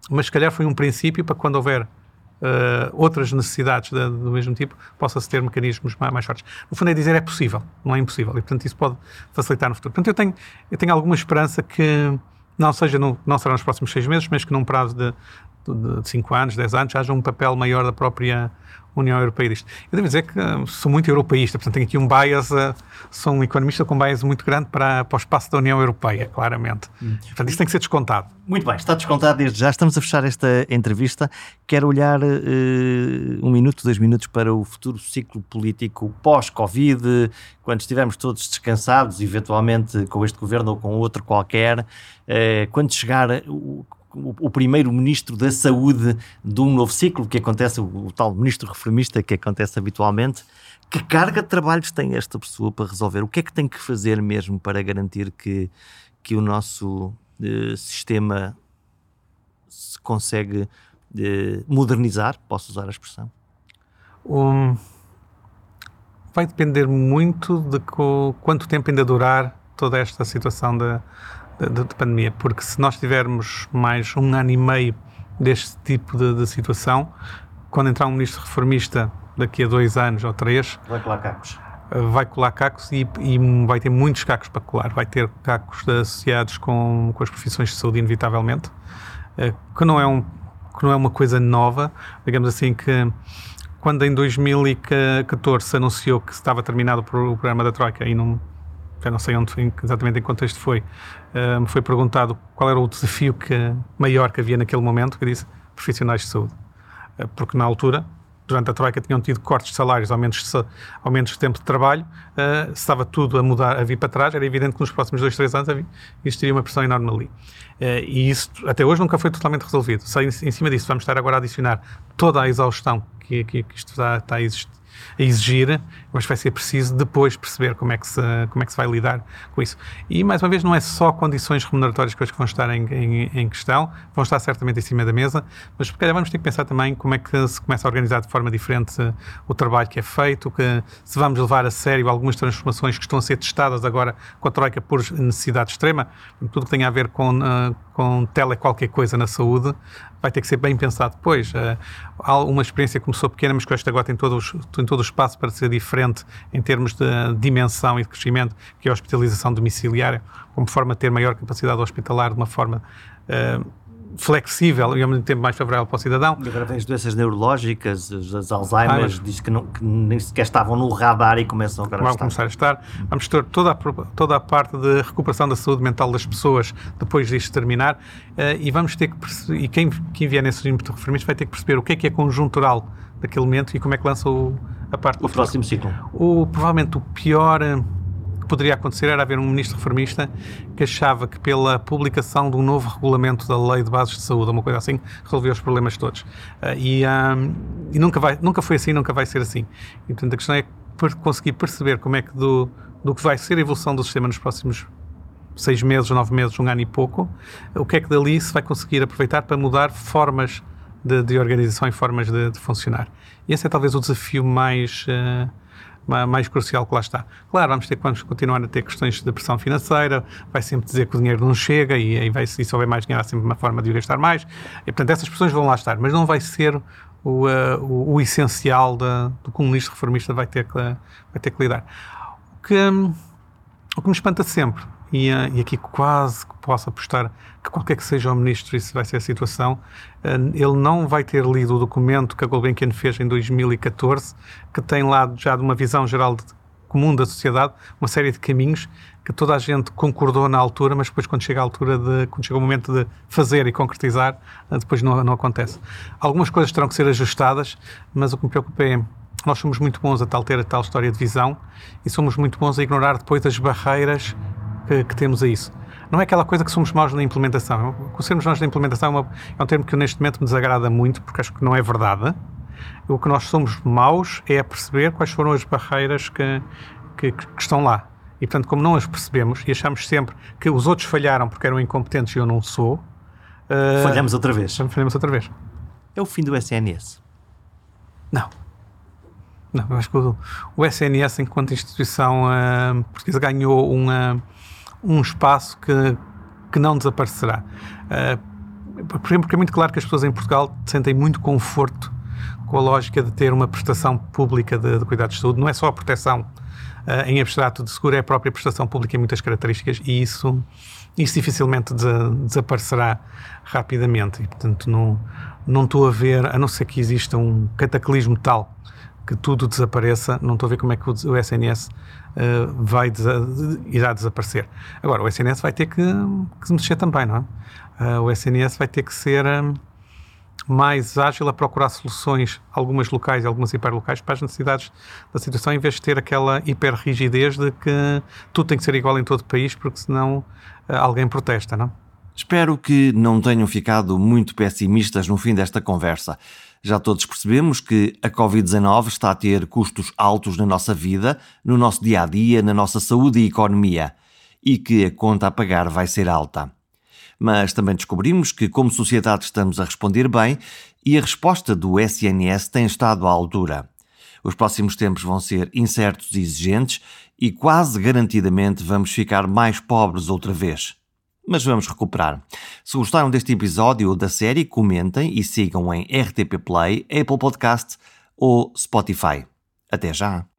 mas se calhar foi um princípio para quando houver Uh, outras necessidades de, do mesmo tipo, possa-se ter mecanismos mais, mais, fortes. No fundo é dizer é possível, não é impossível, e portanto isso pode facilitar no futuro. Portanto eu tenho, eu tenho alguma esperança que não seja, no, não será nos próximos seis meses, mas que num prazo de, de, de cinco anos, dez anos, haja um papel maior da própria União Europeia disto. Eu devo dizer que uh, sou muito europeísta, portanto tenho aqui um bias, uh, sou um economista com um bias muito grande para, para o espaço da União Europeia, claramente. Hum. Portanto, isso tem que ser descontado. Muito bem, está descontado desde já. Estamos a fechar esta entrevista. Quero olhar uh, um minuto, dois minutos para o futuro ciclo político pós-Covid, quando estivermos todos descansados, eventualmente com este governo ou com outro qualquer, uh, quando chegar o, primeiro ministro da saúde de um novo ciclo, que acontece, o, tal ministro reformista que acontece habitualmente. Que carga de trabalhos tem esta pessoa para resolver? O que é que tem que fazer mesmo para garantir que, que o nosso eh, sistema se consegue eh, modernizar? Posso usar a expressão? Um, vai depender muito de quanto tempo ainda durar toda esta situação da, de, de, pandemia, porque se nós tivermos mais um ano e meio deste tipo de, de situação, quando entrar um ministro reformista daqui a dois anos ou três, vai colar cacos. Vai colar cacos e, e vai ter muitos cacos para colar. Vai ter cacos associados com, com as profissões de saúde, inevitavelmente, eh, que não, é um, que não é uma coisa nova. Digamos assim que quando em 2014 se anunciou que estava terminado o programa da Troika e não já não sei onde exatamente em que contexto foi, me foi perguntado qual era o desafio que, maior que havia naquele momento, que disse profissionais de saúde. Uh, porque na altura, durante a Troika, tinham tido cortes de salários, aumentos de, aumentos de tempo de trabalho, uh, estava tudo a mudar, a vir para trás, era evidente que nos próximos dois, três anos havia, existiria uma pressão enorme ali. Uh, e isso até hoje nunca foi totalmente resolvido. Só em, em, cima disso vamos estar agora a adicionar toda a exaustão que, que, que isto está, está a existir a exigir, mas vai ser preciso depois perceber como é que se, como é que se vai lidar com isso. E, mais uma vez, não é só condições remuneratórias que vão estar em, em, em, questão, vão estar certamente em cima da mesa, mas se calhar vamos ter que pensar também como é que se começa a organizar de forma diferente o trabalho que é feito, que se vamos levar a sério algumas transformações que estão a ser testadas agora com a Troika por necessidade extrema, tudo que tem a ver com, uh, com tele qualquer coisa na saúde, vai ter que ser bem pensado depois. Uh, há uma experiência que começou pequena, mas que esta agora tem todo, tem todo o espaço para ser diferente em termos de dimensão e de crescimento, que é a hospitalização domiciliária, como forma de ter maior capacidade hospitalar de uma forma. Uh, flexível e ao mesmo tempo mais favorável para o cidadão. E agora vem as doenças neurológicas, as Alzheimer, ah, diz que, não, que, nem sequer estavam no radar e começam agora a estar. começar a estar. Vamos ter toda a, toda a parte de recuperação da saúde mental das pessoas depois disto terminar uh, e vamos ter que perceber, e quem, quem vier nesse regime de reformistas vai ter que perceber o que é que é conjuntural daquele momento e como é que lança o, a parte O próximo ciclo. O, provavelmente o pior eh, que poderia acontecer era haver um ministro reformista que achava que pela publicação de um novo regulamento da lei de bases de saúde, uma coisa assim, resolvia os problemas todos. Uh, e, um, e nunca, vai, nunca foi assim, nunca vai ser assim. E portanto a questão é conseguir perceber como é que do, do que vai ser a evolução do sistema nos próximos seis meses, nove meses, um ano e pouco, o que é que dali se vai conseguir aproveitar para mudar formas de, de organização e formas de, de, funcionar. Esse é talvez o desafio mais... Uh, mais crucial que lá está. Claro, vamos ter vamos continuar a ter questões de pressão financeira, vai sempre dizer que o dinheiro não chega e, e, vai, se houver mais dinheiro há sempre uma forma de o gastar mais. E, portanto, essas pressões vão lá estar, mas não vai ser o, uh, o, o, essencial do que ministro reformista vai ter que, vai ter que lidar. O que, um, o que me espanta sempre e, uh, e aqui quase que posso apostar que qualquer que seja o ministro, isso vai ser a situação, uh, ele não vai ter lido o documento que a Gulbenkian fez em 2014, que tem lá já de uma visão geral de, comum da sociedade, uma série de caminhos que toda a gente concordou na altura, mas depois quando chega a altura de, quando chega o momento de fazer e concretizar, uh, depois não, não acontece. Algumas coisas terão que ser ajustadas, mas o que me preocupa é nós somos muito bons a tal ter a tal história de visão e somos muito bons a ignorar depois as barreiras que, que temos a isso. Não é aquela coisa que somos maus na implementação. O sermos maus na implementação é, uma, é um termo que neste momento me desagrada muito, porque acho que não é verdade. O que nós somos maus é a perceber quais foram as barreiras que, que, que estão lá. E, portanto, como não as percebemos e achamos sempre que os outros falharam porque eram incompetentes e eu não sou... Uh, falhamos outra vez. Falhamos outra vez. É o fim do SNS? Não. Não, eu acho que o, o SNS, enquanto instituição uh, portuguesa, ganhou uma, um espaço que, que não desaparecerá. Uh, por exemplo, porque é muito claro que as pessoas em Portugal sentem muito conforto com a lógica de ter uma prestação pública de, de cuidados de saúde. Não é só a proteção uh, em abstrato de seguro, é a própria prestação pública em muitas características e isso, isso dificilmente de, desaparecerá rapidamente. E, portanto, não, não estou a ver, a não ser que exista um cataclismo tal que tudo desapareça, não estou a ver como é que o, SNS eh, vai irá desaparecer. Agora, o SNS vai ter que, que mexer também, não é? Uh, o SNS vai ter que ser um, mais ágil a procurar soluções, algumas locais e algumas hiperlocais, para as necessidades da situação, em vez de ter aquela hiperrigidez de que tudo tem que ser igual em todo o país, porque senão uh, alguém protesta, não? Espero que não tenham ficado muito pessimistas no fim desta conversa. Já todos percebemos que a Covid-19 está a ter custos altos na nossa vida, no nosso dia a dia, na nossa saúde e economia, e que a conta a pagar vai ser alta. Mas também descobrimos que, como sociedade, estamos a responder bem e a resposta do SNS tem estado à altura. Os próximos tempos vão ser incertos e exigentes e quase garantidamente vamos ficar mais pobres outra vez mas vamos recuperar. Se gostaram deste episódio ou da série, comentem e sigam em RTP Play, Apple Podcast ou Spotify. Até já!